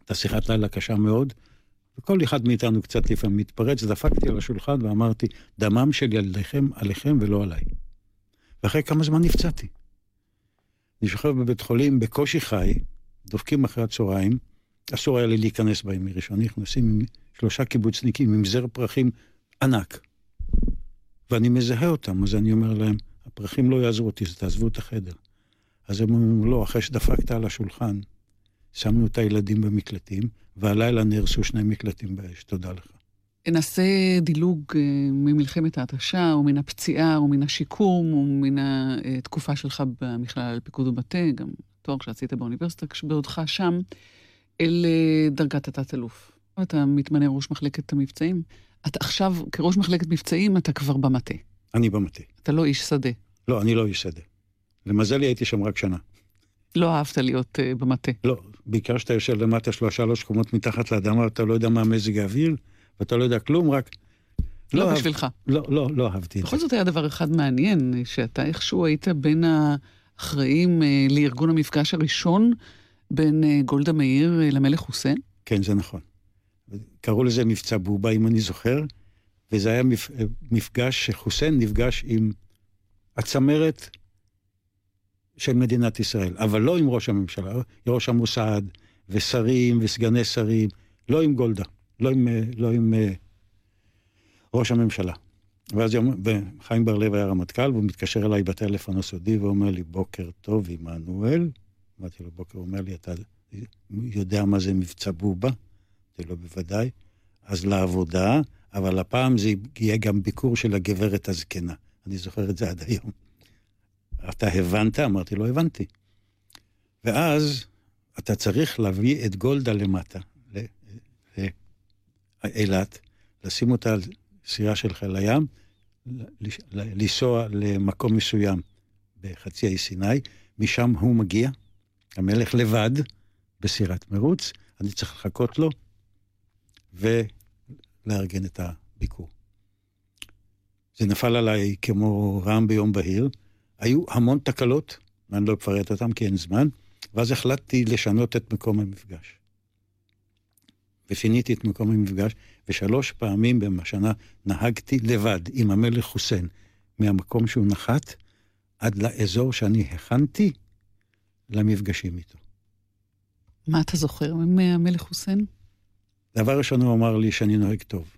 הייתה שיחת לילה קשה מאוד, וכל אחד מאיתנו קצת לפעמים מתפרץ, דפקתי על השולחן ואמרתי, דמם של ילדיכם עליכם ולא עליי. ואחרי כמה זמן נפצעתי. אני שוכב בבית חולים, בקושי חי, דופקים אחרי הצהריים, אסור היה לי להיכנס בהם מראשון, נכנסים עם שלושה קיבוצניקים עם זר פרחים ענק. ואני מזהה אותם, אז אני אומר להם, הפרחים לא יעזרו אותי, אז תעזבו את החדר. אז הם אומרים, לא, אחרי שדפקת על השולחן, שמנו את הילדים במקלטים, והלילה נהרסו שני מקלטים באש, תודה לך. נעשה דילוג אה, ממלחמת ההתשה, או מן הפציעה, או מן השיקום, או מן התקופה שלך במכללה על פיקוד ומטה, גם תואר שעשית באוניברסיטה, בעודך שם, אל אה, דרגת התת-אלוף. אתה מתמנה ראש מחלקת המבצעים. אתה עכשיו, כראש מחלקת מבצעים, אתה כבר במטה. אני במטה. אתה לא איש שדה. לא, אני לא איש שדה. למזלי הייתי שם רק שנה. לא אהבת להיות uh, במטה. לא, בעיקר שאתה יושב למטה שלוש שלוש קומות מתחת לאדמה, אתה לא יודע מה מזג האוויר, ואתה לא יודע כלום, רק... לא אהב- בשבילך. לא, לא, לא אהבתי את בכל זה. זאת היה דבר אחד מעניין, שאתה איכשהו היית בין האחראים אה, לארגון המפגש הראשון בין אה, גולדה מאיר אה, למלך חוסיין. כן, זה נכון. קראו לזה מבצע בובה, אם אני זוכר, וזה היה מפ... מפגש שחוסיין נפגש עם הצמרת של מדינת ישראל, אבל לא עם ראש הממשלה, ראש המוסד, ושרים וסגני שרים, לא עם גולדה, לא עם, לא עם ראש הממשלה. ואז יום, וחיים בר-לב היה רמטכ"ל, והוא מתקשר אליי בטלפון הסודי ואומר לי, בוקר טוב, עמנואל. אמרתי לו, בוקר, הוא אומר לי, אתה יודע מה זה מבצע בובה? אמרתי לו, בוודאי. אז לעבודה, אבל הפעם זה יהיה גם ביקור של הגברת הזקנה. אני זוכר את זה עד היום. אתה הבנת? אמרתי לו, הבנתי. ואז אתה צריך להביא את גולדה למטה, לאילת, לשים אותה על סירה של חיל הים, לנסוע למקום מסוים בחצי האי סיני, משם הוא מגיע, המלך לבד, בסירת מרוץ, אני צריך לחכות לו ולארגן את הביקור. זה נפל עליי כמו רעם ביום בהיר. היו המון תקלות, ואני לא אפרט אותן כי אין זמן, ואז החלטתי לשנות את מקום המפגש. ושיניתי את מקום המפגש, ושלוש פעמים בשנה נהגתי לבד עם המלך חוסיין, מהמקום שהוא נחת עד לאזור שאני הכנתי למפגשים איתו. מה אתה זוכר מהמלך חוסיין? דבר ראשון, הוא אמר לי שאני נוהג טוב.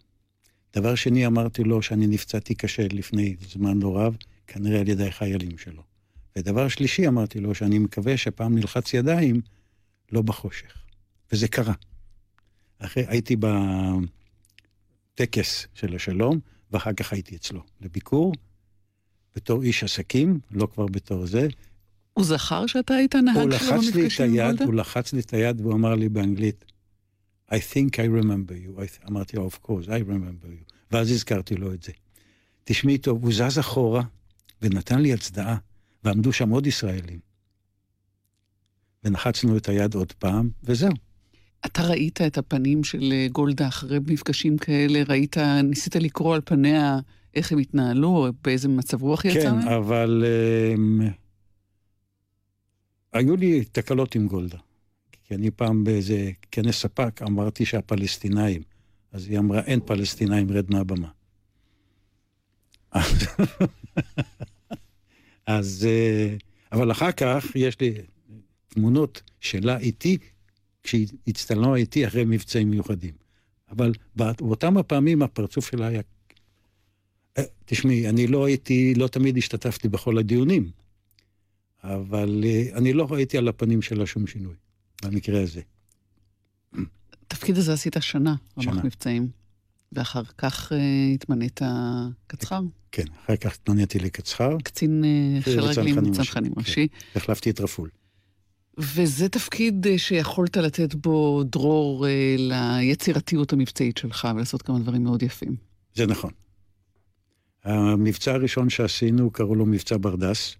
דבר שני, אמרתי לו שאני נפצעתי קשה לפני זמן לא רב, כנראה על ידי החיילים שלו. ודבר שלישי, אמרתי לו, שאני מקווה שפעם נלחץ ידיים, לא בחושך. וזה קרה. אחרי, הייתי בטקס של השלום, ואחר כך הייתי אצלו לביקור, בתור איש עסקים, לא כבר בתור זה. הוא זכר שאתה היית נהג שלו במפגשים עם גולדה? הוא לחץ לי את היד והוא אמר לי באנגלית, I think I remember you. I th- אמרתי לו, of course, I remember you. ואז הזכרתי לו את זה. תשמעי טוב, הוא זז אחורה ונתן לי הצדעה, ועמדו שם עוד ישראלים. ונחצנו את היד עוד פעם, וזהו. אתה ראית את הפנים של אה, גולדה אחרי מפגשים כאלה? ראית, ניסית לקרוא על פניה איך הם התנהלו, באיזה מצב רוח היא יצאה כן, מהם? אבל um, היו לי תקלות עם גולדה. כי אני פעם באיזה כנס ספק אמרתי שהפלסטינאים, אז היא אמרה, אין פלסטינאים, רד מהבמה. (laughs) אז, אה, אבל אחר כך יש לי תמונות שלה איתי, כשהיא הצטלמה איתי אחרי מבצעים מיוחדים. אבל באותם הפעמים הפרצוף שלה היה... אה, תשמעי, אני לא הייתי, לא תמיד השתתפתי בכל הדיונים, אבל אה, אני לא ראיתי על הפנים שלה שום שינוי, במקרה הזה. התפקיד הזה עשית שנה, רמ"ח. מבצעים, ואחר כך אה, התמנית קצח"ר, כן, אחר כך התמניתי לקצח"ר, קצין אה, חיל רגלים, צנחנים כן. ראשי. החלפתי את רפול. וזה תפקיד אה, שיכולת לתת בו דרור אה, ליצירתיות המבצעית שלך ולעשות כמה דברים מאוד יפים. זה נכון. המבצע הראשון שעשינו, קראו לו מבצע ברדס.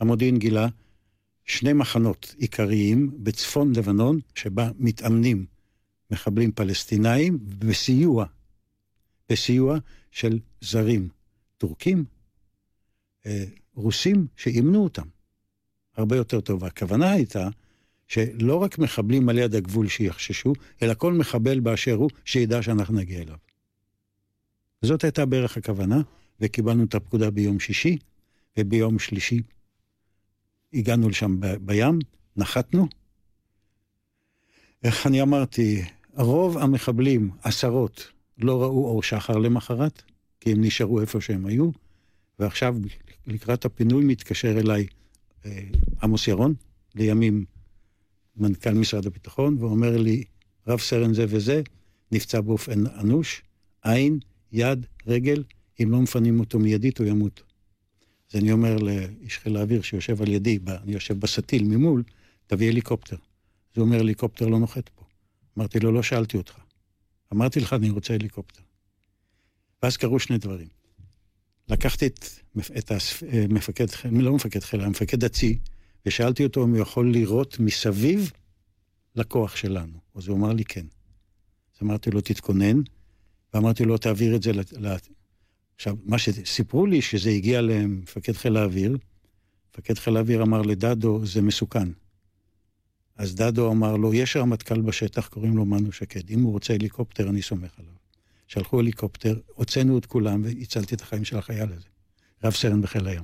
המודיעין גילה שני מחנות עיקריים בצפון לבנון, שבה מתאמנים מחבלים פלסטינאים בסיוע, בסיוע של זרים, טורקים, אה, רוסים, שאימנו אותם. הרבה יותר טוב. הכוונה הייתה שלא רק מחבלים על יד הגבול שיחששו, אלא כל מחבל באשר הוא, שידע שאנחנו נגיע אליו. זאת הייתה בערך הכוונה, וקיבלנו את הפקודה ביום שישי, וביום שלישי הגענו לשם ב- בים, נחתנו. איך אני אמרתי, רוב המחבלים, עשרות, לא ראו אור שחר למחרת, כי הם נשארו איפה שהם היו, ועכשיו לקראת הפינוי מתקשר אליי עמוס ירון, לימים מנכ"ל משרד הביטחון, ואומר לי, רב סרן זה וזה, נפצע באופן אנוש, עין, יד, רגל, אם לא מפנים אותו מיידית הוא ימות. אז אני אומר לאיש חיל האוויר שיושב על ידי, אני יושב בסטיל ממול, תביא הליקופטר. אז הוא אומר, הליקופטר לא נוחת פה. אמרתי לו, לא שאלתי אותך. אמרתי לך, אני רוצה הליקופטר. ואז קרו שני דברים. לקחתי את, את המפקד, לא מפקד חיל, המפקד הצי, ושאלתי אותו אם הוא יכול לירות מסביב לכוח שלנו. אז הוא אמר לי כן. אז אמרתי לו, תתכונן, ואמרתי לו, תעביר את זה ל... ל... עכשיו, מה שסיפרו לי, שזה הגיע למפקד חיל האוויר, מפקד חיל האוויר אמר לדדו, זה מסוכן. אז דדו אמר לו, יש רמטכ"ל בשטח, קוראים לו מנו שקד, אם הוא רוצה הליקופטר, אני סומך עליו. שלחו הליקופטר, הוצאנו את כולם והצלתי את החיים של החייל הזה. רב סרן בחיל הים.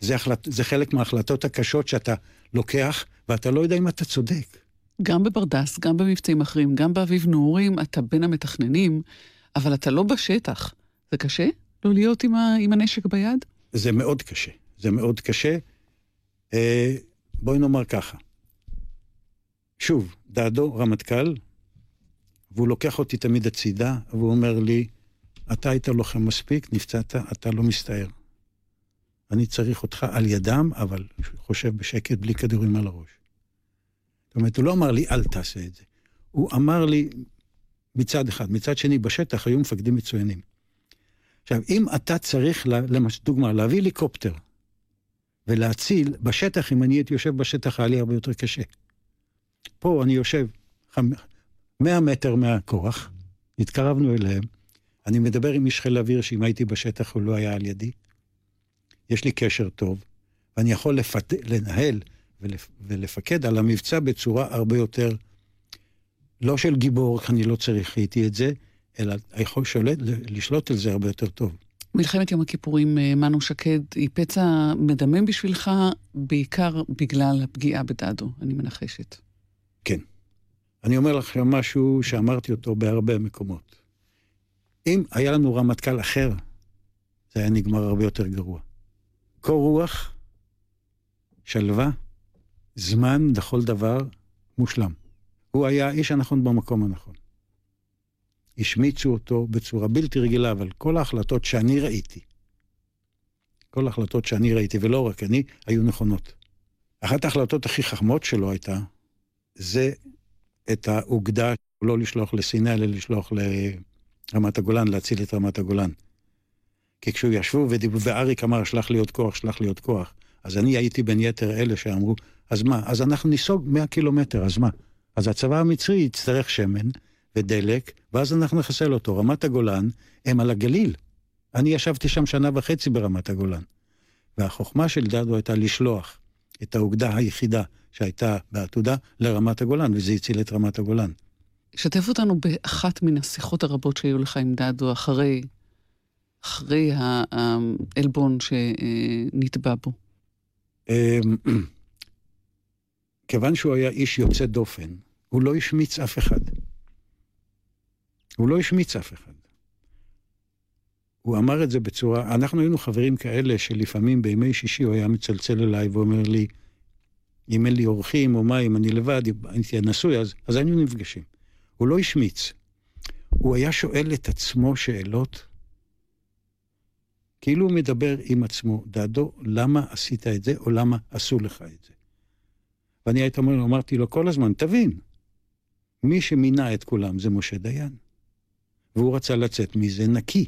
זה, החלט, זה חלק מההחלטות הקשות שאתה לוקח, ואתה לא יודע אם אתה צודק. גם בברדס, גם במבצעים אחרים, גם באביב נעורים, אתה בין המתכננים, אבל אתה לא בשטח. זה קשה? לא להיות עם, ה, עם הנשק ביד? זה מאוד קשה. זה מאוד קשה. אה, בואי נאמר ככה. שוב, דעדו רמטכ"ל, והוא לוקח אותי תמיד הצידה, והוא אומר לי, אתה היית לוחם מספיק, נפצעת, אתה לא מסתער. אני צריך אותך על ידם, אבל חושב בשקט, בלי כדורים על הראש. זאת אומרת, הוא לא אמר לי, אל תעשה את זה. הוא אמר לי, מצד אחד. מצד שני, בשטח היו מפקדים מצוינים. עכשיו, אם אתה צריך, למשל, דוגמה, להביא הליקופטר ולהציל, בשטח, אם אני הייתי יושב בשטח, היה לי הרבה יותר קשה. פה אני יושב 100 מטר מהכוח, התקרבנו אליהם, אני מדבר עם איש חיל האוויר שאם הייתי בשטח הוא לא היה על ידי. יש לי קשר טוב, ואני יכול לפת... לנהל ולפ... ולפקד על המבצע בצורה הרבה יותר, לא של גיבור, כי אני לא צריך איתי את זה, אלא יכול שולט, לשלוט על זה הרבה יותר טוב. מלחמת יום הכיפורים, אה, מנו שקד, היא פצע מדמם בשבילך, בעיקר בגלל הפגיעה בדדו, אני מנחשת. כן. אני אומר לכם משהו שאמרתי אותו בהרבה מקומות. אם היה לנו רמטכ"ל אחר, זה היה נגמר הרבה יותר גרוע. קור רוח שלווה, זמן לכל דבר מושלם. הוא היה האיש הנכון במקום הנכון. השמיצו אותו בצורה בלתי רגילה, אבל כל ההחלטות שאני ראיתי, כל ההחלטות שאני ראיתי, ולא רק אני, היו נכונות. אחת ההחלטות הכי חכמות שלו הייתה, זה את האוגדה, לא לשלוח לסיני, אלא לשלוח לרמת הגולן, להציל את רמת הגולן. כי כשהוא ישבו ודיברו, ואריק אמר, שלח לי עוד כוח, שלח לי עוד כוח, אז אני הייתי בין יתר אלה שאמרו, אז מה? אז אנחנו ניסוג 100 קילומטר, אז מה? אז הצבא המצרי יצטרך שמן ודלק, ואז אנחנו נחסל אותו. רמת הגולן הם על הגליל. אני ישבתי שם שנה וחצי ברמת הגולן. והחוכמה של דדו הייתה לשלוח את האוגדה היחידה שהייתה בעתודה לרמת הגולן, וזה הציל את רמת הגולן. שתף אותנו באחת מן השיחות הרבות שהיו לך עם דדו אחרי, אחרי העלבון שנתבע בו. אמ, כיוון שהוא היה איש יוצא דופן, הוא לא השמיץ אף אחד. הוא לא השמיץ אף אחד. הוא אמר את זה בצורה, אנחנו היינו חברים כאלה שלפעמים בימי שישי הוא היה מצלצל אליי ואומר לי, אם אין לי אורחים או מה, אם אני לבד, אם הייתי נשוי, אז, אז היינו נפגשים. הוא לא השמיץ. הוא היה שואל את עצמו שאלות, כאילו הוא מדבר עם עצמו, דעדו, למה עשית את זה, או למה עשו לך את זה. ואני הייתי אומר, אמרתי לו כל הזמן, תבין, מי שמינה את כולם זה משה דיין. והוא רצה לצאת מזה נקי.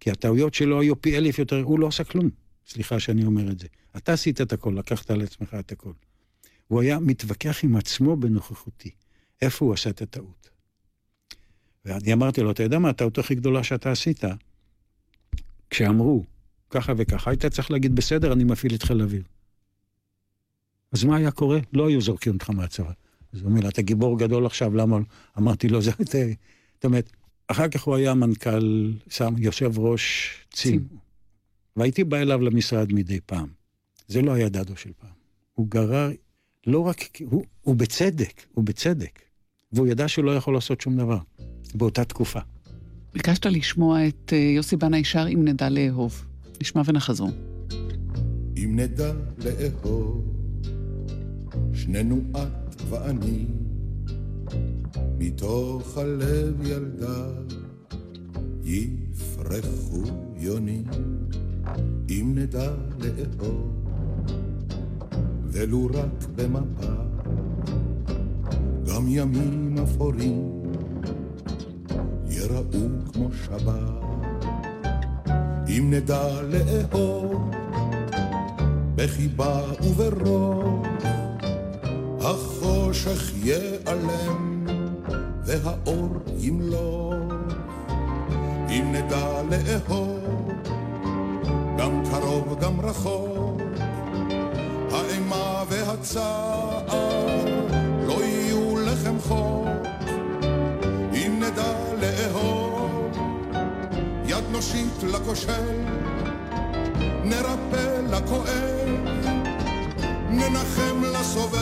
כי הטעויות שלו היו פי אלף יותר, הוא לא עשה כלום. סליחה שאני אומר את זה. אתה עשית את הכל, לקחת על עצמך את הכל. הוא היה מתווכח עם עצמו בנוכחותי, איפה הוא עשה את הטעות. ואני אמרתי לו, אתה יודע מה הטעות הכי גדולה שאתה עשית? כשאמרו ככה וככה, היית צריך להגיד, בסדר, אני מפעיל את חיל האוויר. אז מה היה קורה? לא היו זורקים אותך מהצבא. אז הוא אומר אתה גיבור גדול עכשיו, למה? אמרתי לו, זאת אומרת, אחר כך הוא היה מנכ"ל, שם יושב ראש צים. והייתי בא אליו למשרד מדי פעם. זה לא היה דדו של פעם. הוא גרר, לא רק, הוא, הוא בצדק, הוא בצדק. והוא ידע שהוא לא יכול לעשות שום דבר, באותה תקופה. ביקשת לשמוע את אה, יוסי בנאי שר אם נדע לאהוב. נשמע ונחזור. אם נדע לאהוב, שנינו את ואני, מתוך הלב ילדה, יפרחו יונים, אם נדע לאהוב, ולו רק במפה, גם ימים אפורים יראו כמו שבת. אם נדע לאהוב, בחיבה וברוך, החושך ייעלם והאור ימלוך. אם נדע לאהוב, גם קרוב גם רחוק, האימה והצער לא יהיו לחם חוק. אם נדע לאהוב, יד נושיט לכושל, נרפא לכואב, ננחם לסובל.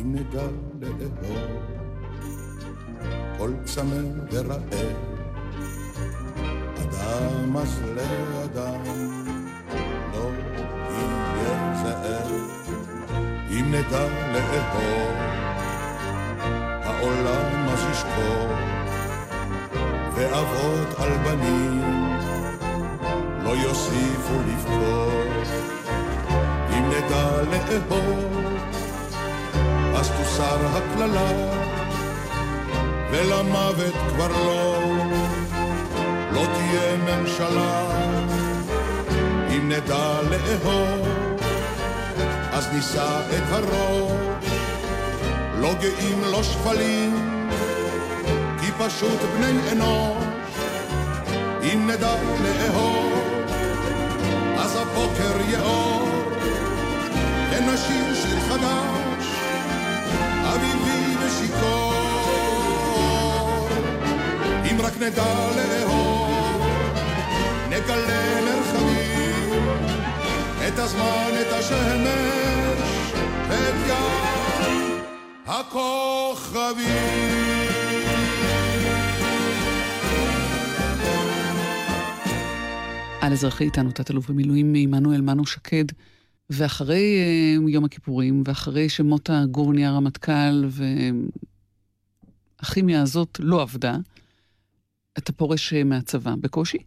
אם נדע לאהוב, כל צמא ורעב, אדם אז לאדם לא יהיה זאב. אם נדע לאהוב, העולם אז ישקור, ואבות על בנים לא יוסיפו לבכור. אם נדע לאהוב, אז תוסר הקללה, ולמוות כבר לא תהיה ממשלה. אם נדע לאהוב, אז נישא את הראש, לא גאים, לא שפלים, כי פשוט בני אנוש. אם נדע לאהוב, אז הבוקר יאור, ונשיר שיר חדש, אביבי ושיכור. אם רק נדע לאהוב, נגלה מרחבים, את הזמן, את השמש, ואת גן הכוכבים. על אזרחי איתנו, תת-אלוף במילואים עמנואל מנו שקד, ואחרי uh, יום הכיפורים, ואחרי שמוטה גור נהיה רמטכ"ל, והכימיה הזאת לא עבדה, אתה פורש אה, מהצבא בקושי?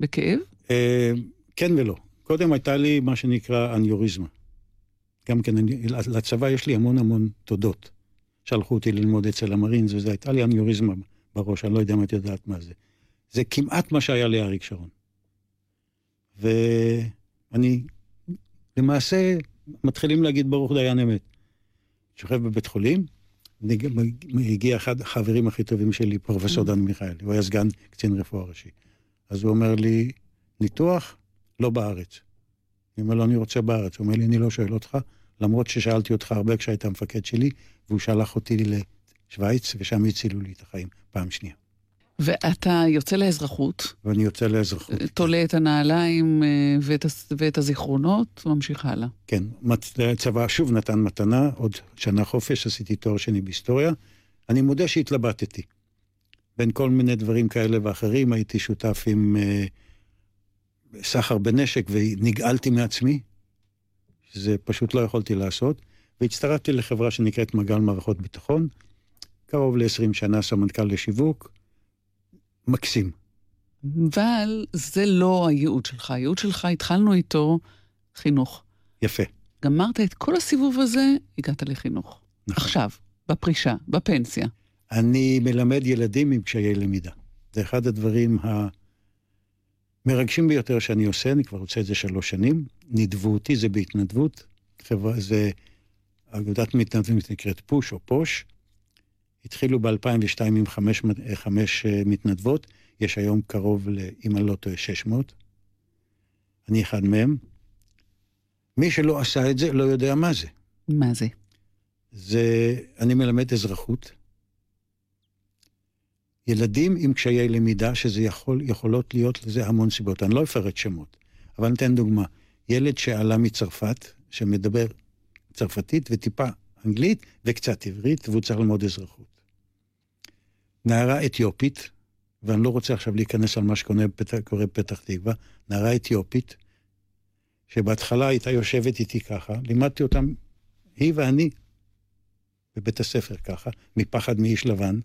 בכאב? אה, כן ולא. קודם הייתה לי מה שנקרא אניוריזמה. גם כן, אני, לצבא יש לי המון המון תודות. שלחו אותי ללמוד אצל המרינס, וזו הייתה לי אניוריזמה בראש, אני לא יודע אם את יודעת מה זה. זה כמעט מה שהיה לאריק שרון. ואני, למעשה, מתחילים להגיד ברוך דיין אמת. שוכב בבית חולים, הגיע אחד החברים הכי טובים שלי, פרופסור דן מיכאלי, הוא היה סגן קצין רפואה ראשי. אז הוא אומר לי, ניתוח? לא בארץ. אני אומר לו, אני רוצה בארץ. הוא אומר לי, אני לא שואל אותך, למרות ששאלתי אותך הרבה כשהיית המפקד שלי, והוא שלח אותי לשוויץ, ושם הצילו לי את החיים פעם שנייה. ואתה יוצא לאזרחות. ואני יוצא לאזרחות. תולה את הנעליים אה, ואת, ואת הזיכרונות, ממשיך הלאה. כן, הצבא שוב נתן מתנה, עוד שנה חופש, עשיתי תואר שני בהיסטוריה. אני מודה שהתלבטתי. בין כל מיני דברים כאלה ואחרים, הייתי שותף עם אה, סחר בנשק ונגאלתי מעצמי, שזה פשוט לא יכולתי לעשות, והצטרפתי לחברה שנקראת מגל מערכות ביטחון, קרוב ל-20 שנה סמנכ"ל לשיווק, מקסים. אבל זה לא הייעוד שלך. הייעוד שלך, התחלנו איתו חינוך. יפה. גמרת את כל הסיבוב הזה, הגעת לחינוך. נכון. עכשיו, בפרישה, בפנסיה. אני מלמד ילדים עם קשיי למידה. זה אחד הדברים המרגשים ביותר שאני עושה, אני כבר עושה את זה שלוש שנים. נדבו אותי, זה בהתנדבות. חברה, זה אגודת מתנדבים שנקראת פוש או פוש. התחילו ב-2002 עם חמש, חמש אה, מתנדבות, יש היום קרוב, אם אני לא טועה, 600. אני אחד מהם. מי שלא עשה את זה לא יודע מה זה. מה זה? זה, אני מלמד אזרחות. ילדים עם קשיי למידה, שזה יכול, יכולות להיות לזה המון סיבות. אני לא אפרט שמות, אבל אתן דוגמה. ילד שעלה מצרפת, שמדבר צרפתית וטיפה אנגלית וקצת עברית, והוא צריך ללמוד אזרחות. נערה אתיופית, ואני לא רוצה עכשיו להיכנס על מה שקורה בפתח תקווה, נערה אתיופית, שבהתחלה הייתה יושבת איתי ככה, לימדתי אותם, היא ואני, בבית הספר ככה, מפחד מאיש לבן,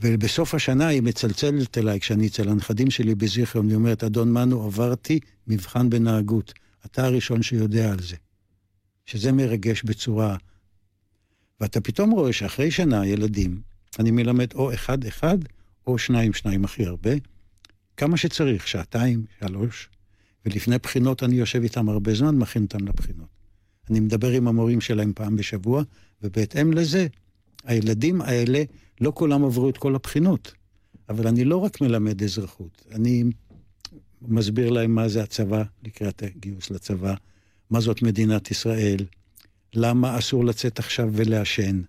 ובסוף השנה היא מצלצלת אליי כשאני אצל הנכדים שלי בזיכרון, היא אומרת, אדון מנו, עברתי מבחן בנהגות. אתה הראשון שיודע על זה. שזה מרגש בצורה... ואתה פתאום רואה שאחרי שנה ילדים אני מלמד או אחד-אחד, או שניים-שניים הכי הרבה, כמה שצריך, שעתיים, שלוש, ולפני בחינות אני יושב איתם הרבה זמן, מכין אותם לבחינות. אני מדבר עם המורים שלהם פעם בשבוע, ובהתאם לזה, הילדים האלה, לא כולם עברו את כל הבחינות, אבל אני לא רק מלמד אזרחות, אני מסביר להם מה זה הצבא לקראת הגיוס לצבא, מה זאת מדינת ישראל, למה אסור לצאת עכשיו ולעשן,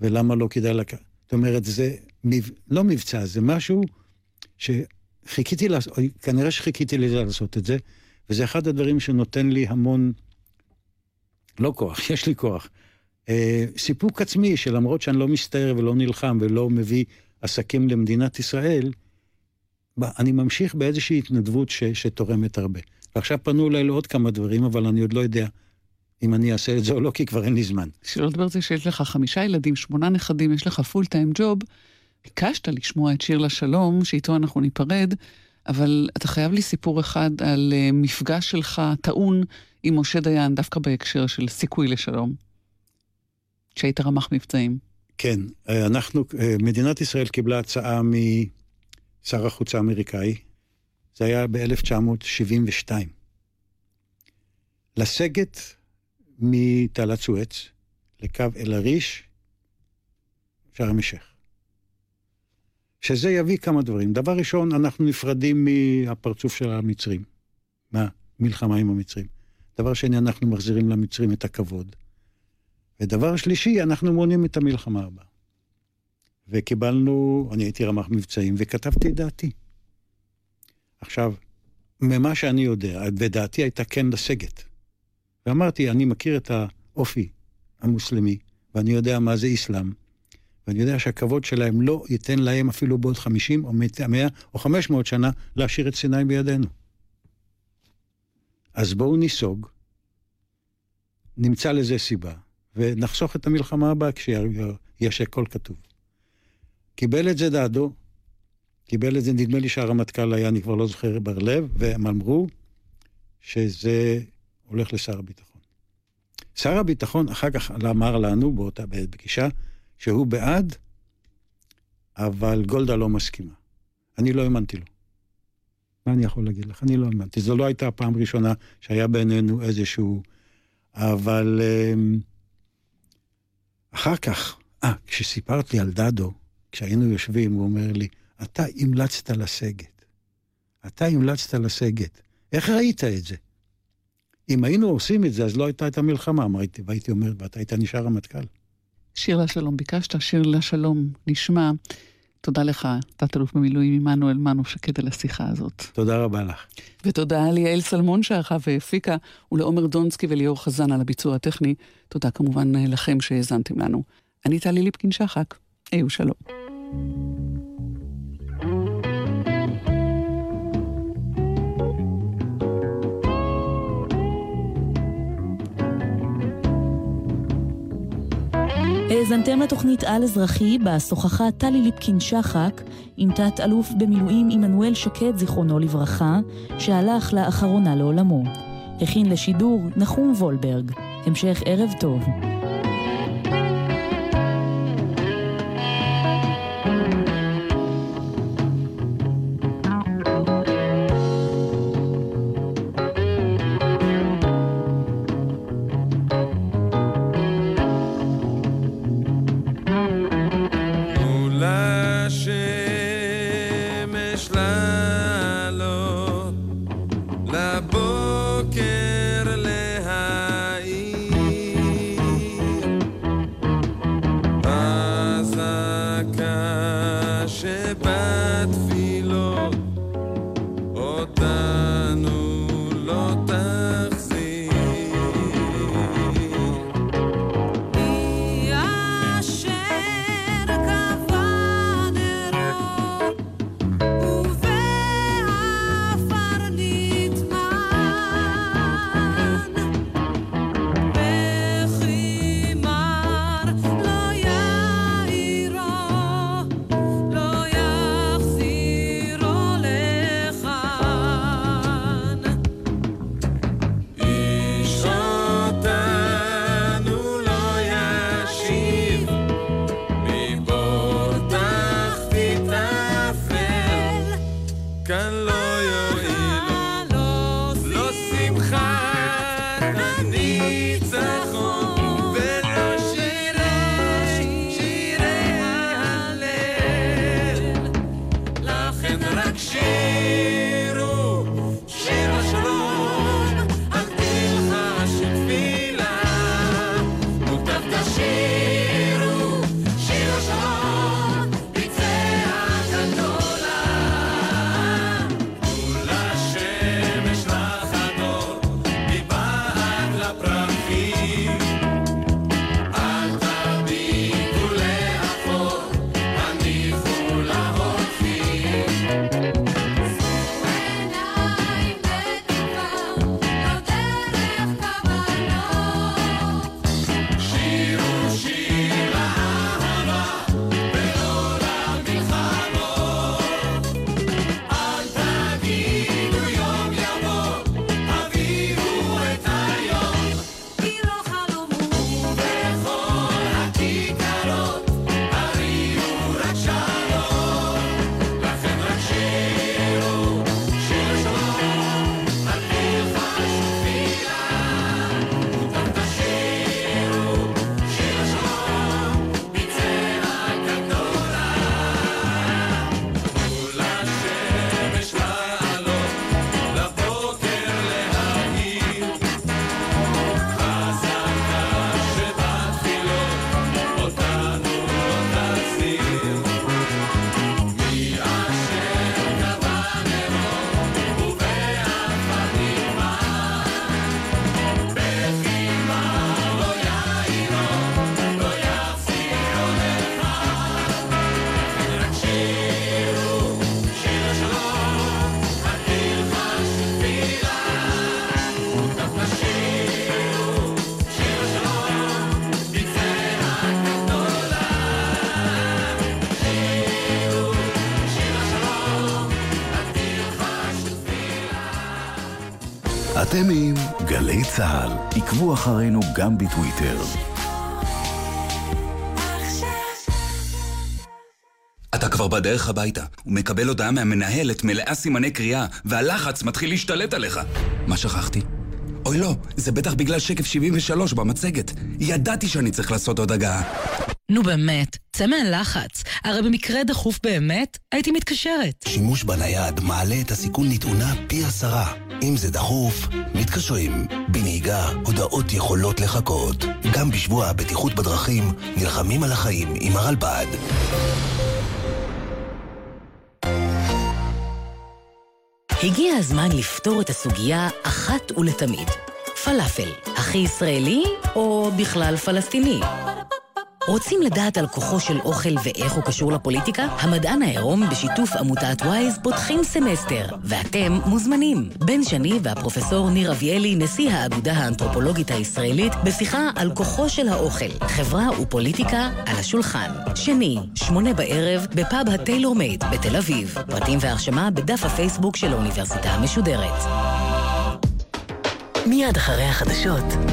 ולמה לא כדאי לקחת. זאת אומרת, זה מב... לא מבצע, זה משהו שחיכיתי לעשות, כנראה שחיכיתי לזה לעשות את זה, וזה אחד הדברים שנותן לי המון, לא כוח, (laughs) יש לי כוח. אה, סיפוק עצמי, שלמרות שאני לא מסתער ולא נלחם ולא מביא עסקים למדינת ישראל, אני ממשיך באיזושהי התנדבות ש, שתורמת הרבה. ועכשיו פנו אליי לעוד כמה דברים, אבל אני עוד לא יודע אם אני אעשה את זה או לא, כי כבר אין לי זמן. שלא לדבר על זה שיש לך חמישה ילדים, שמונה נכדים, יש לך פול טיים ג'וב. ביקשת לשמוע את שיר לשלום, שאיתו אנחנו ניפרד, אבל אתה חייב לי סיפור אחד על uh, מפגש שלך טעון עם משה דיין, דווקא בהקשר של סיכוי לשלום. כשהיית רמ"ח מבצעים. כן, אה, אנחנו, אה, מדינת ישראל קיבלה הצעה משר החוץ האמריקאי, זה היה ב-1972. לסגת מתעלת סואץ לקו אל-עריש, שארם א-שייח. שזה יביא כמה דברים. דבר ראשון, אנחנו נפרדים מהפרצוף של המצרים, מהמלחמה עם המצרים. דבר שני, אנחנו מחזירים למצרים את הכבוד. ודבר שלישי, אנחנו מונים את המלחמה הבאה. וקיבלנו, אני הייתי רמ"ח מבצעים, וכתבתי את דעתי. עכשיו, ממה שאני יודע, ודעתי הייתה כן לסגת. ואמרתי, אני מכיר את האופי המוסלמי, ואני יודע מה זה אסלאם, ואני יודע שהכבוד שלהם לא ייתן להם אפילו בעוד 50 או 100 או 500 שנה להשאיר את סיני בידינו. אז בואו ניסוג, נמצא לזה סיבה, ונחסוך את המלחמה הבאה כשיש הכל כתוב. קיבל את זה דעדו, קיבל את זה, נדמה לי שהרמטכ"ל היה, אני כבר לא זוכר, בר לב, והם אמרו שזה הולך לשר הביטחון. שר הביטחון אחר כך אמר לנו באותה פגישה שהוא בעד, אבל גולדה לא מסכימה. אני לא האמנתי לו. מה אני יכול להגיד לך? אני לא האמנתי. זו לא הייתה הפעם הראשונה שהיה בינינו איזשהו... אבל אמ, אחר כך, אה, כשסיפרתי על דדו, כשהיינו יושבים, הוא אומר לי, אתה המלצת לסגת. אתה המלצת לסגת. איך ראית את זה? אם היינו עושים את זה, אז לא הייתה את המלחמה, אמרתי, והייתי אומר, ואתה היית נשאר רמטכ"ל. שיר לשלום ביקשת, שיר לשלום נשמע. תודה לך, תת-אלוף במילואים עמנואל מנו שקד על השיחה הזאת. תודה רבה לך. ותודה ליעל סלמון שערכה והפיקה, ולעומר דונסקי וליאור חזן על הביצוע הטכני. תודה כמובן לכם שהאזנתם לנו. אני טלי ליפקין-שחק, היו שלום. האזנתם לתוכנית על-אזרחי בה שוחחה טלי ליפקין-שחק עם תת-אלוף במילואים עמנואל שקד, זיכרונו לברכה, שהלך לאחרונה לעולמו. הכין לשידור נחום וולברג. המשך ערב טוב. עקבו אחרינו גם בטוויטר. אתה כבר בדרך הביתה, ומקבל הודעה מהמנהלת מלאה סימני קריאה, והלחץ מתחיל להשתלט עליך. מה שכחתי? אוי לא, זה בטח בגלל שקף 73 במצגת. ידעתי שאני צריך לעשות עוד הגעה. נו באמת, צא מהלחץ. הרי במקרה דחוף באמת, הייתי מתקשרת. שימוש בנייד מעלה את הסיכון לתאונה פי עשרה. אם זה דחוף, מתקשרים. בנהיגה, הודעות יכולות לחכות. גם בשבוע הבטיחות בדרכים, נלחמים על החיים עם הרלב"ד. הגיע הזמן לפתור את הסוגיה אחת ולתמיד. פלאפל, הכי ישראלי או בכלל פלסטיני? רוצים לדעת על כוחו של אוכל ואיך הוא קשור לפוליטיקה? המדען העירום בשיתוף עמותת וויז פותחים סמסטר, ואתם מוזמנים. בן שני והפרופסור ניר אביאלי, נשיא האגודה האנתרופולוגית הישראלית, בשיחה על כוחו של האוכל, חברה ופוליטיקה על השולחן. שני, שמונה בערב, בפאב הטיילור מייד בתל אביב. פרטים והרשמה בדף הפייסבוק של האוניברסיטה המשודרת. מיד אחרי החדשות,